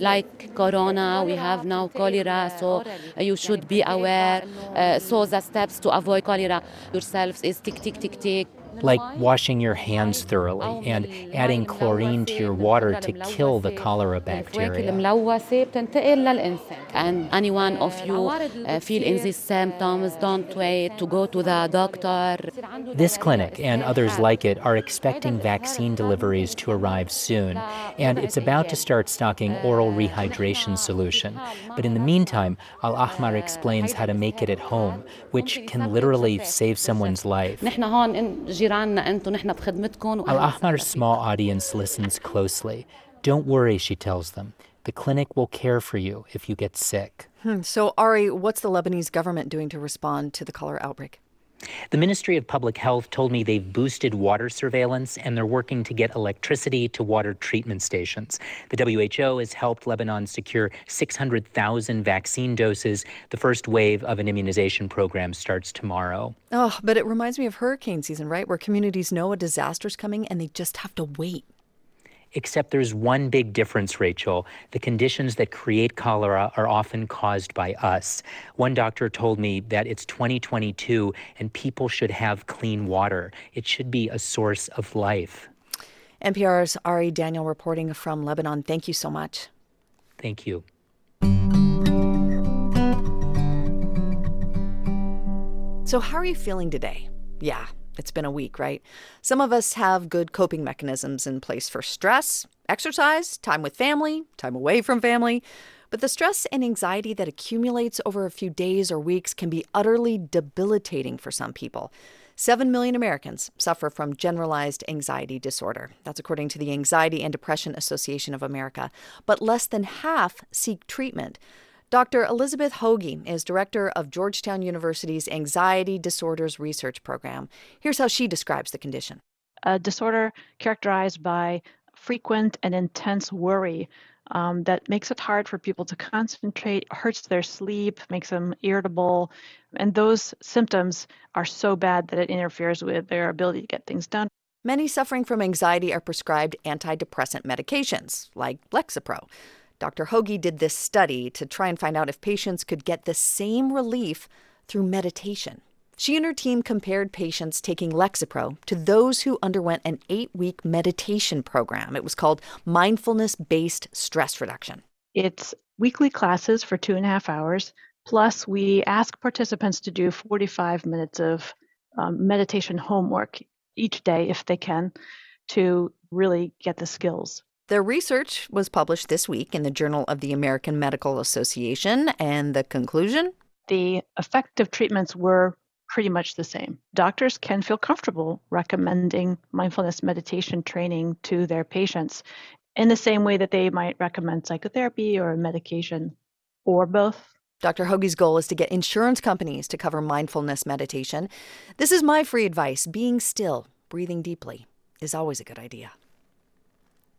Like corona, we have now cholera, so you should be aware. Uh, so the steps to avoid cholera yourselves is tick, tick, tick, tick like washing your hands thoroughly and adding chlorine to your water to kill the cholera bacteria. And anyone of you uh, feel in these symptoms, don't wait to go to the doctor. This clinic and others like it are expecting vaccine deliveries to arrive soon, and it's about to start stocking oral rehydration solution. But in the meantime, Al Ahmar explains how to make it at home, which can literally save someone's life. Al Ahmar's small audience listens closely. Don't worry, she tells them. The clinic will care for you if you get sick. Hmm. So, Ari, what's the Lebanese government doing to respond to the cholera outbreak? The Ministry of Public Health told me they've boosted water surveillance and they're working to get electricity to water treatment stations. The WHO has helped Lebanon secure 600,000 vaccine doses. The first wave of an immunization program starts tomorrow. Oh, but it reminds me of hurricane season, right? Where communities know a disaster's coming and they just have to wait. Except there's one big difference, Rachel. The conditions that create cholera are often caused by us. One doctor told me that it's 2022 and people should have clean water. It should be a source of life. NPR's Ari Daniel reporting from Lebanon. Thank you so much. Thank you. So, how are you feeling today? Yeah, it's been a week, right? Some of us have good coping mechanisms in place for stress, exercise, time with family, time away from family. But the stress and anxiety that accumulates over a few days or weeks can be utterly debilitating for some people. 7 million Americans suffer from generalized anxiety disorder. That's according to the Anxiety and Depression Association of America. But less than half seek treatment. Dr. Elizabeth Hoge is director of Georgetown University's Anxiety Disorders Research Program. Here's how she describes the condition a disorder characterized by frequent and intense worry um, that makes it hard for people to concentrate, hurts their sleep, makes them irritable. And those symptoms are so bad that it interferes with their ability to get things done. Many suffering from anxiety are prescribed antidepressant medications like Lexapro. Dr. Hoge did this study to try and find out if patients could get the same relief through meditation. She and her team compared patients taking Lexapro to those who underwent an eight week meditation program. It was called mindfulness based stress reduction. It's weekly classes for two and a half hours. Plus, we ask participants to do 45 minutes of um, meditation homework each day if they can to really get the skills. Their research was published this week in the Journal of the American Medical Association, and the conclusion? The effective treatments were pretty much the same. Doctors can feel comfortable recommending mindfulness meditation training to their patients in the same way that they might recommend psychotherapy or medication or both. Dr. Hoge's goal is to get insurance companies to cover mindfulness meditation. This is my free advice being still, breathing deeply is always a good idea.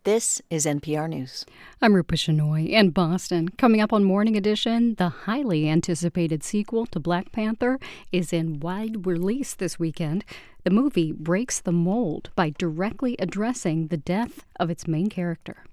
This is NPR News. I'm Rupa Shenoy in Boston. Coming up on Morning Edition, the highly anticipated sequel to Black Panther is in wide release this weekend. The movie breaks the mold by directly addressing the death of its main character.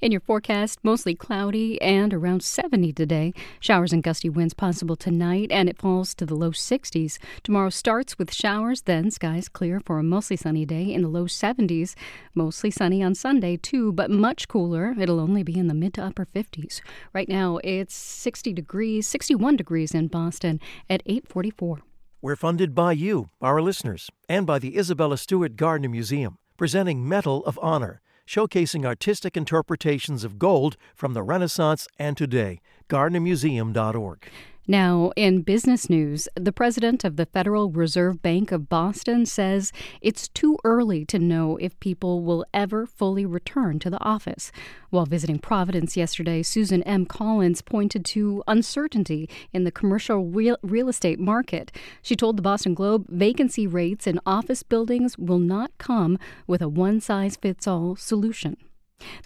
In your forecast, mostly cloudy and around 70 today. Showers and gusty winds possible tonight, and it falls to the low 60s. Tomorrow starts with showers, then skies clear for a mostly sunny day in the low 70s. Mostly sunny on Sunday, too, but much cooler. It'll only be in the mid to upper 50s. Right now, it's 60 degrees, 61 degrees in Boston at 844. We're funded by you, our listeners, and by the Isabella Stewart Gardner Museum, presenting Medal of Honor showcasing artistic interpretations of gold from the Renaissance and today. GardnerMuseum.org. Now, in business news, the president of the Federal Reserve Bank of Boston says it's too early to know if people will ever fully return to the office. While visiting Providence yesterday, Susan M. Collins pointed to uncertainty in the commercial real, estate market. She told the Boston Globe vacancy rates in office buildings will not come with a one size fits all solution.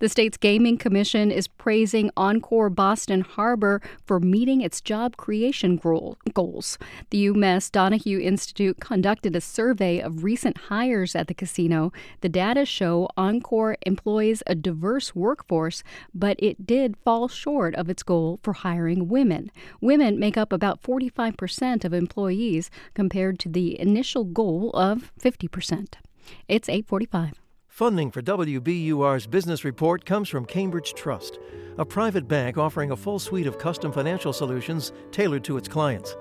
The state's Gaming Commission is praising Encore Boston Harbor for meeting its job creation goals. The UMass Donahue Institute conducted a survey of recent hires at the casino. The data show Encore employs a diverse workforce, but it did fall short of its goal for hiring women. Women make up about 45% of employees compared to the initial goal of 50%. It's 845. Funding for WBUR's business report comes from Cambridge Trust, a private bank offering a full suite of custom financial solutions tailored to its clients.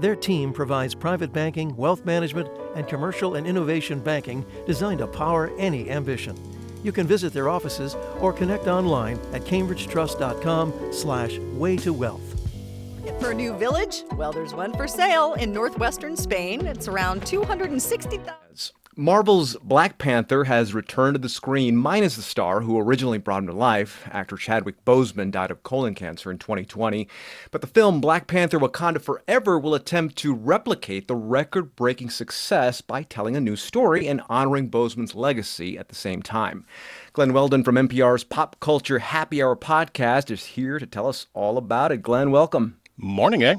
Their team provides private banking, wealth management, and commercial and innovation banking designed to power any ambition. You can visit their offices or connect online at cambridgetrust.com slash way to wealth. For a new village? Well, there's one for sale in northwestern Spain. It's around 260,000. Marvel's Black Panther has returned to the screen, minus the star who originally brought him to life. Actor Chadwick Boseman died of colon cancer in 2020. But the film Black Panther Wakanda Forever will attempt to replicate the record breaking success by telling a new story and honoring Boseman's legacy at the same time. Glen Weldon from NPR's Pop Culture Happy Hour podcast is here to tell us all about it. Glen, welcome. Morning, eh?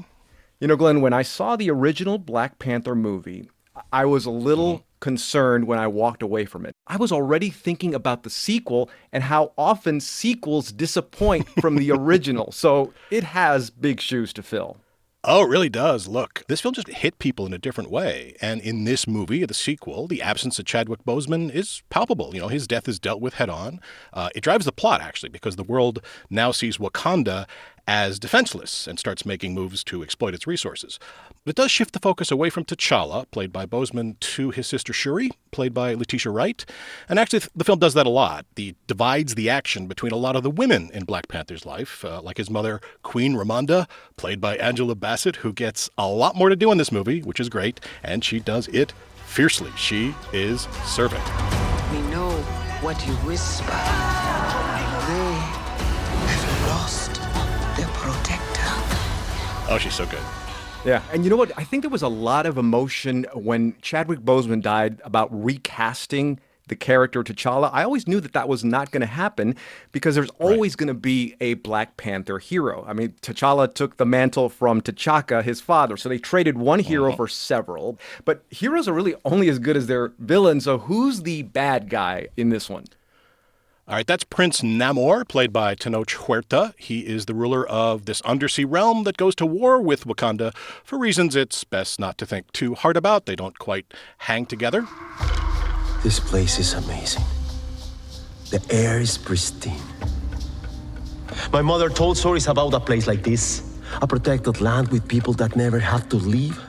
You know, Glen, when I saw the original Black Panther movie, I was a little concerned when I walked away from it. I was already thinking about the sequel and how often sequels disappoint [laughs] from the original. So it has big shoes to fill. Oh, it really does. Look, this film just hit people in a different way. And in this movie, the sequel, the absence of Chadwick Boseman is palpable. You know, his death is dealt with head on. Uh, it drives the plot, actually, because the world now sees Wakanda as defenseless and starts making moves to exploit its resources. But it does shift the focus away from T'Challa, played by Boseman, to his sister Shuri, played by Letitia Wright. And actually, the film does that a lot. He divides the action between a lot of the women in Black Panther's life, uh, like his mother, Queen Ramonda, played by Angela Bassett, who gets a lot more to do in this movie, which is great, and she does it fiercely. She is servant. We know what you whisper. Oh, she's so good. Yeah. And you know what? I think there was a lot of emotion when Chadwick Boseman died about recasting the character T'Challa. I always knew that that was not going to happen because there's always right. going to be a Black Panther hero. I mean, T'Challa took the mantle from T'Chaka, his father. So they traded one hero uh-huh. for several. But heroes are really only as good as their villains. So who's the bad guy in this one? All right, that's Prince Namor, played by Tenoch Huerta. He is the ruler of this undersea realm that goes to war with Wakanda for reasons it's best not to think too hard about. They don't quite hang together. This place is amazing. The air is pristine. My mother told stories about a place like this a protected land with people that never have to leave,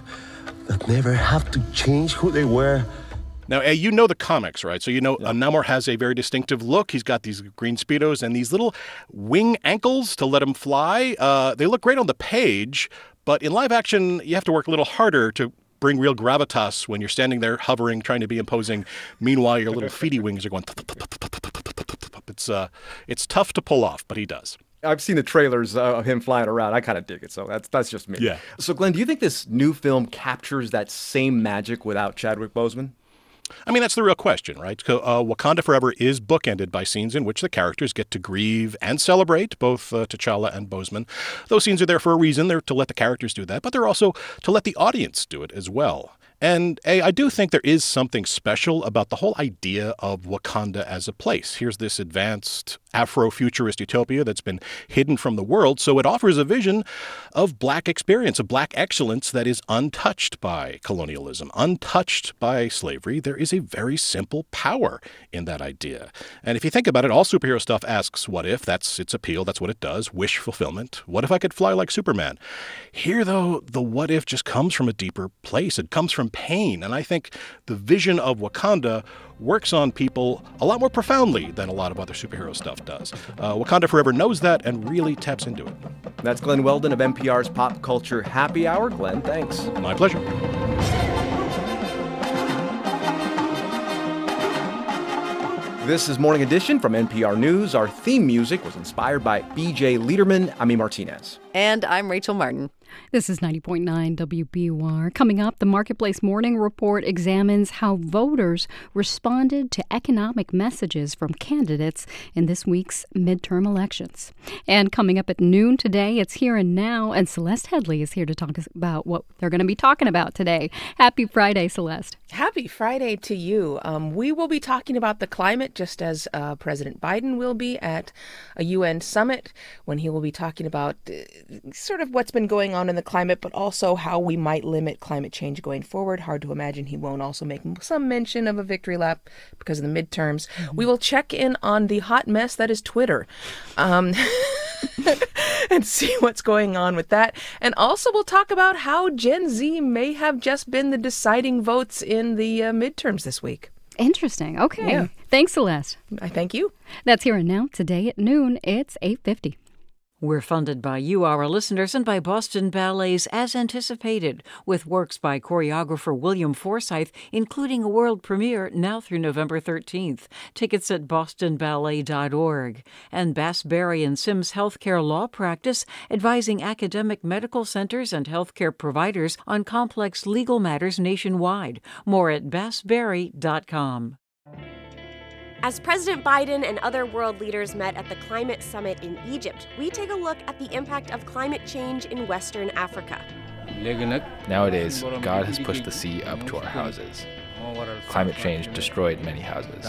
that never have to change who they were now, you know the comics, right? So you know yeah. Namor has a very distinctive look. He's got these green speedos and these little wing ankles to let him fly. Uh, they look great on the page, but in live action, you have to work a little harder to bring real gravitas when you're standing there hovering, trying to be imposing. Meanwhile, your little feety wings are going. [laughs] It's uh, it's tough to pull off, but he does. I've seen the trailers of him flying around. I kind of dig it. So that's that's just me. Yeah. So Glen, do you think this new film captures that same magic without Chadwick Boseman? I mean, that's the real question, right? Uh, Wakanda Forever is bookended by scenes in which the characters get to grieve and celebrate, both uh, T'Challa and Boseman. Those scenes are there for a reason. They're to let the characters do that, but they're also to let the audience do it as well. And a, I do think there is something special about the whole idea of Wakanda as a place. Here's this advanced Afro-futurist utopia that's been hidden from the world, so it offers a vision of black experience, of black excellence that is untouched by colonialism, untouched by slavery. There is a very simple power in that idea. And if you think about it, all superhero stuff asks what if, that's its appeal, that's what it does, wish fulfillment. What if I could fly like Superman? Here though, the what if just comes from a deeper place. It comes from pain. And I think the vision of Wakanda works on people a lot more profoundly than a lot of other superhero stuff does. Uh, Wakanda Forever knows that and really taps into it. That's Glen Weldon of NPR's Pop Culture Happy Hour. Glen, thanks. My pleasure. This is Morning Edition from NPR News. Our theme music was inspired by BJ Leiderman, Ami Martinez. And I'm Rachel Martin. This is 90.9 WBUR. Coming up, the Marketplace Morning Report examines how voters responded to economic messages from candidates in this week's midterm elections. And coming up at noon today, it's Here and Now, and Celeste Headlee is here to talk about what they're going to be talking about today. Happy Friday, Celeste. Happy Friday to you. Um, we will be talking about the climate just as uh, President Biden will be at a UN summit when he will be talking about uh, sort of what's been going on in the climate, but also how we might limit climate change going forward. Hard to imagine he won't also make some mention of a victory lap because of the midterms. We will check in on the hot mess that is Twitter. Um, [laughs] and see what's going on with that. And also, we'll talk about how Gen Z may have just been the deciding votes in the uh, midterms this week. Interesting. Okay. Yeah. Thanks, Celeste. I thank you. That's here and now. Today at noon, it's 850. We're funded by you, our listeners, and by Boston Ballets as anticipated, with works by choreographer William Forsythe, including a world premiere now through November 13th. Tickets at bostonballet.org. And Bass Berry and Sims Healthcare Law Practice, advising academic medical centers and healthcare providers on complex legal matters nationwide. More at bassberry.com. As President Biden and other world leaders met at the climate summit in Egypt, we take a look at the impact of climate change in Western Africa. Nowadays, God has pushed the sea up to our houses. Climate change destroyed many houses.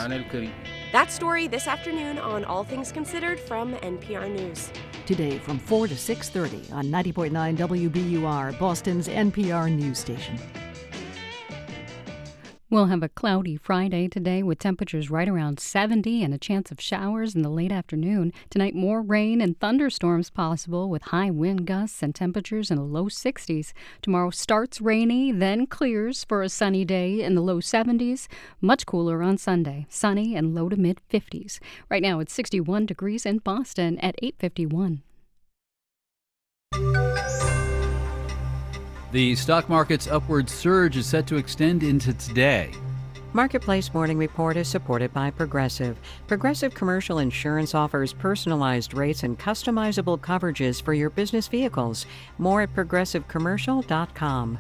That story this afternoon on All Things Considered from NPR News. Today from 4 to 6:30 on 90.9 WBUR, Boston's NPR news station. We'll have a cloudy Friday today with temperatures right around 70 and a chance of showers in the late afternoon. Tonight, more rain and thunderstorms possible with high wind gusts and temperatures in the low 60s. Tomorrow starts rainy, then clears for a sunny day in the low 70s. Much cooler on Sunday, sunny and low to mid 50s. Right now, it's 61 degrees in Boston at 851. The stock market's upward surge is set to extend into today. Marketplace Morning Report is supported by Progressive. Progressive Commercial Insurance offers personalized rates and customizable coverages for your business vehicles. More at progressivecommercial.com.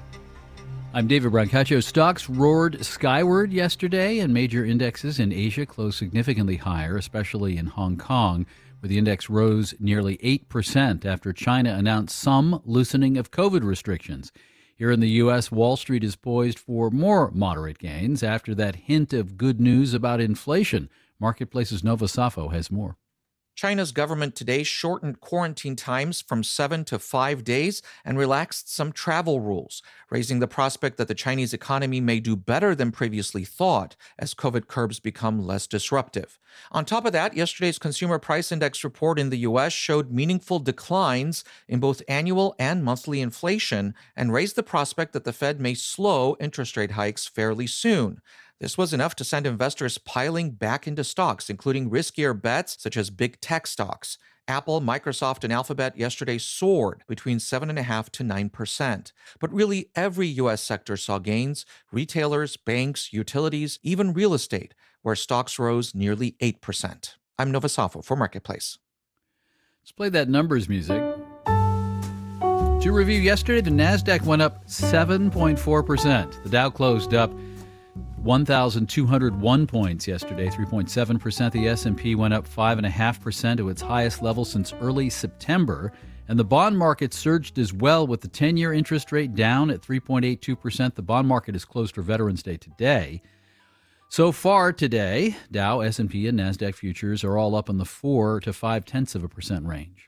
I'm David Brancaccio. Stocks roared skyward yesterday, and major indexes in Asia closed significantly higher, especially in Hong Kong where the index rose nearly 8% after China announced some loosening of COVID restrictions. Here in the U.S., Wall Street is poised for more moderate gains after that hint of good news about inflation. Marketplace's Nova Safo has more. China's government today shortened quarantine times from seven to five days and relaxed some travel rules, raising the prospect that the Chinese economy may do better than previously thought as COVID curbs become less disruptive. On top of that, yesterday's Consumer Price Index report in the U.S. showed meaningful declines in both annual and monthly inflation and raised the prospect that the Fed may slow interest rate hikes fairly soon. This was enough to send investors piling back into stocks, including riskier bets such as big tech stocks. Apple, Microsoft, and Alphabet yesterday soared between 7.5 to 9%. But really, every U.S. sector saw gains retailers, banks, utilities, even real estate, where stocks rose nearly 8%. I'm Nova Safo for Marketplace. Let's play that numbers music. To review yesterday, the Nasdaq went up 7.4%. The Dow closed up 1,201 points yesterday, 3.7%. The S&P went up 5.5% to its highest level since early September. And the bond market surged as well with the 10-year interest rate down at 3.82%. The bond market is closed for Veterans Day today. So far today, Dow, S&P, and Nasdaq futures are all up in the four to five tenths of a percent range.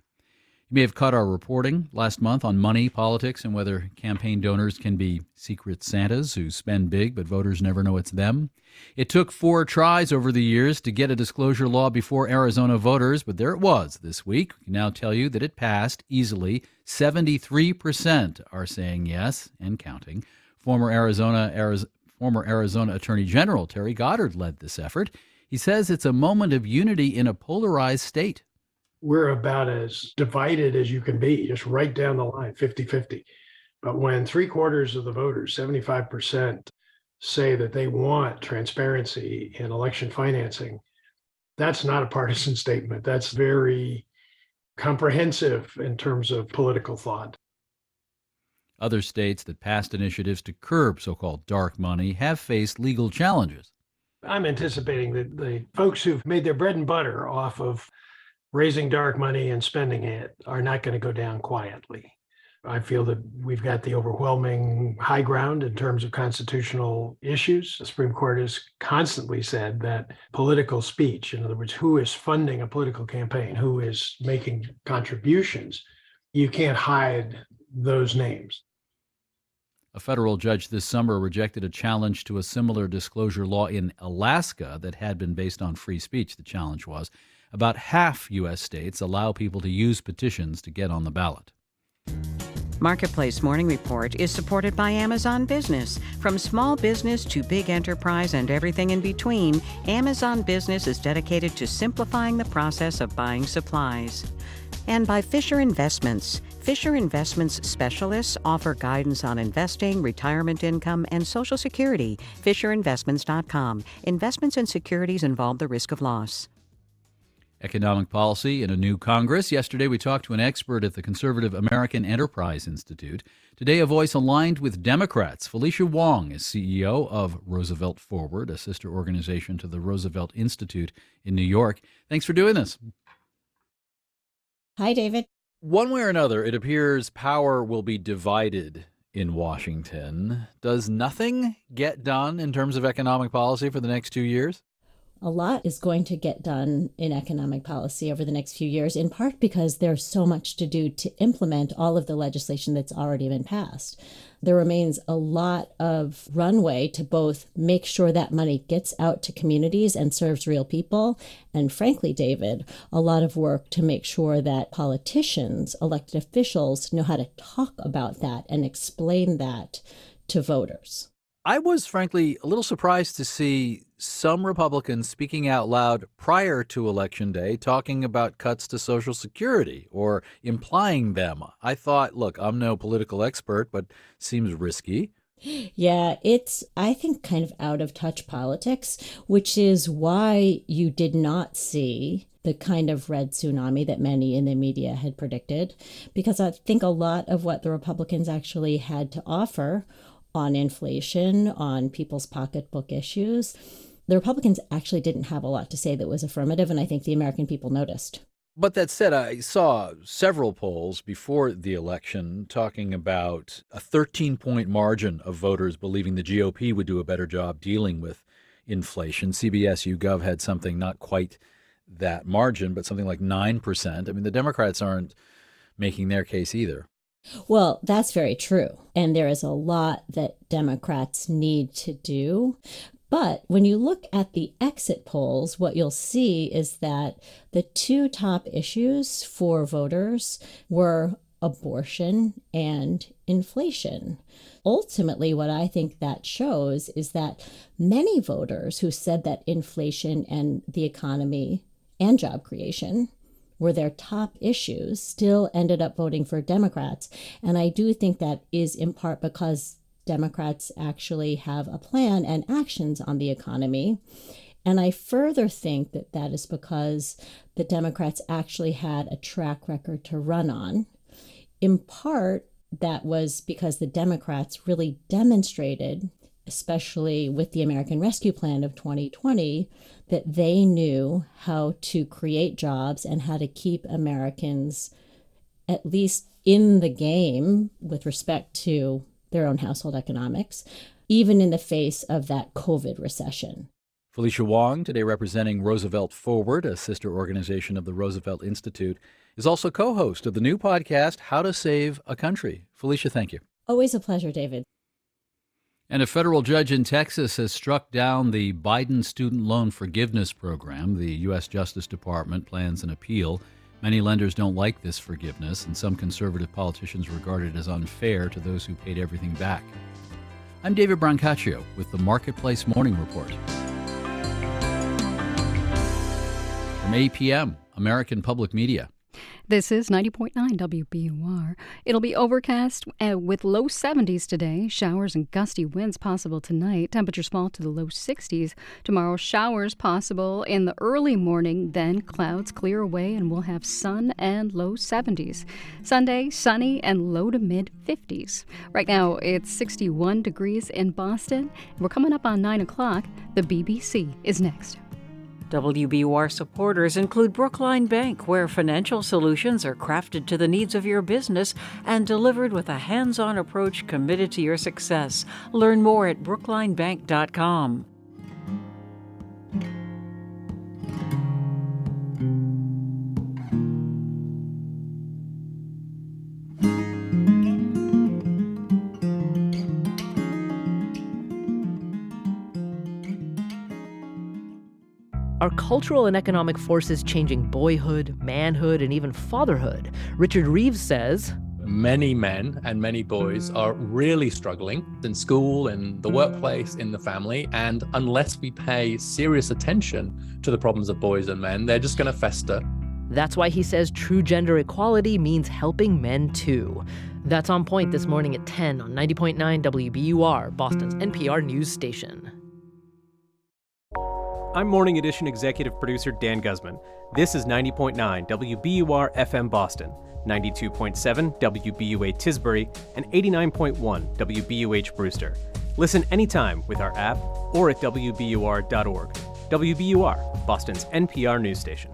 You may have caught our reporting last month on money, politics, and whether campaign donors can be secret Santas who spend big but voters never know it's them. It took four tries over the years to get a disclosure law before Arizona voters, but there it was this week. We can now tell you that it passed easily. 73% are saying yes and counting. Former Arizona, Arizona former Arizona Attorney General Terry Goddard led this effort. He says it's a moment of unity in a polarized state we're about as divided as you can be, just right down the line, 50 50. But when three quarters of the voters, 75%, say that they want transparency in election financing, that's not a partisan [laughs] statement. That's very comprehensive in terms of political thought. Other states that passed initiatives to curb so called dark money have faced legal challenges. I'm anticipating that the folks who've made their bread and butter off of raising dark money and spending it are not going to go down quietly. I feel that we've got the overwhelming high ground in terms of constitutional issues. The Supreme Court has constantly said that political speech, in other words, who is funding a political campaign, who is making contributions, you can't hide those names. A federal judge this summer rejected a challenge to a similar disclosure law in Alaska that had been based on free speech, the challenge was. About half U.S. states allow people to use petitions to get on the ballot. Marketplace Morning Report is supported by Amazon Business. From small business to big enterprise and everything in between, Amazon Business is dedicated to simplifying the process of buying supplies. And by Fisher Investments. Fisher Investments specialists offer guidance on investing, retirement income, and Social Security. FisherInvestments.com. Investments and securities involve the risk of loss economic policy in a new Congress. Yesterday, we talked to an expert at the Conservative American Enterprise Institute. Today, a voice aligned with Democrats. Felicia Wong is CEO of Roosevelt Forward, a sister organization to the Roosevelt Institute in New York. Thanks for doing this. Hi, David. One way or another, it appears power will be divided in Washington. Does nothing get done in terms of economic policy for the next two years? A lot is going to get done in economic policy over the next few years, in part because there's so much to do to implement all of the legislation that's already been passed. There remains a lot of runway to both make sure that money gets out to communities and serves real people, and frankly, David, a lot of work to make sure that politicians, elected officials, know how to talk about that and explain that to voters. I was frankly a little surprised to see some Republicans speaking out loud prior to Election Day talking about cuts to Social Security or implying them. I thought, look, I'm no political expert, but seems risky. Yeah, it's, I think, kind of out of touch politics, which is why you did not see the kind of red tsunami that many in the media had predicted. Because I think a lot of what the Republicans actually had to offer on inflation, on people's pocketbook issues. The Republicans actually didn't have a lot to say that was affirmative, and I think the American people noticed. But that said, I saw several polls before the election talking about a 13 point margin of voters believing the GOP would do a better job dealing with inflation. CBS YouGov had something not quite that margin, but something like 9%. I mean, the Democrats aren't making their case either. Well, that's very true. And there is a lot that Democrats need to do. But when you look at the exit polls, what you'll see is that the two top issues for voters were abortion and inflation. Ultimately, what I think that shows is that many voters who said that inflation and the economy and job creation were their top issues still ended up voting for Democrats. And I do think that is in part because Democrats actually have a plan and actions on the economy. And I further think that that is because the Democrats actually had a track record to run on. In part, that was because the Democrats really demonstrated, especially with the American Rescue Plan of 2020, that they knew how to create jobs and how to keep Americans at least in the game with respect to their own household economics, even in the face of that COVID recession. Felicia Wong, today representing Roosevelt Forward, a sister organization of the Roosevelt Institute, is also co host of the new podcast, How to Save a Country. Felicia, thank you. Always a pleasure, David. And a federal judge in Texas has struck down the Biden student loan forgiveness program. The U.S. Justice Department plans an appeal. Many lenders don't like this forgiveness, and some conservative politicians regard it as unfair to those who paid everything back. I'm David Brancaccio with the Marketplace Morning Report. From APM, American Public Media. This is 90.9 WBUR. It'll be overcast uh, with low 70s today. Showers and gusty winds possible tonight. Temperatures fall to the low 60s. Tomorrow, showers possible in the early morning. Then clouds clear away and we'll have sun and low 70s. Sunday, sunny and low to mid 50s. Right now, it's 61 degrees in Boston. We're coming up on 9 o'clock. The BBC is next. WBUR supporters include Brookline Bank, where financial solutions are crafted to the needs of your business and delivered with a hands on approach committed to your success. Learn more at brooklinebank.com. Are cultural and economic forces changing boyhood, manhood, and even fatherhood? Richard Reeves says Many men and many boys are really struggling in school, in the workplace, in the family. And unless we pay serious attention to the problems of boys and men, they're just going to fester. That's why he says true gender equality means helping men too. That's on point this morning at 10 on 90.9 WBUR, Boston's NPR news station. I'm Morning Edition executive producer Dan Guzman. This is 90.9 WBUR FM Boston, 92.7 WBUA Tisbury, and 89.1 WBUH Brewster. Listen anytime with our app or at WBUR.org. WBUR, Boston's NPR news station.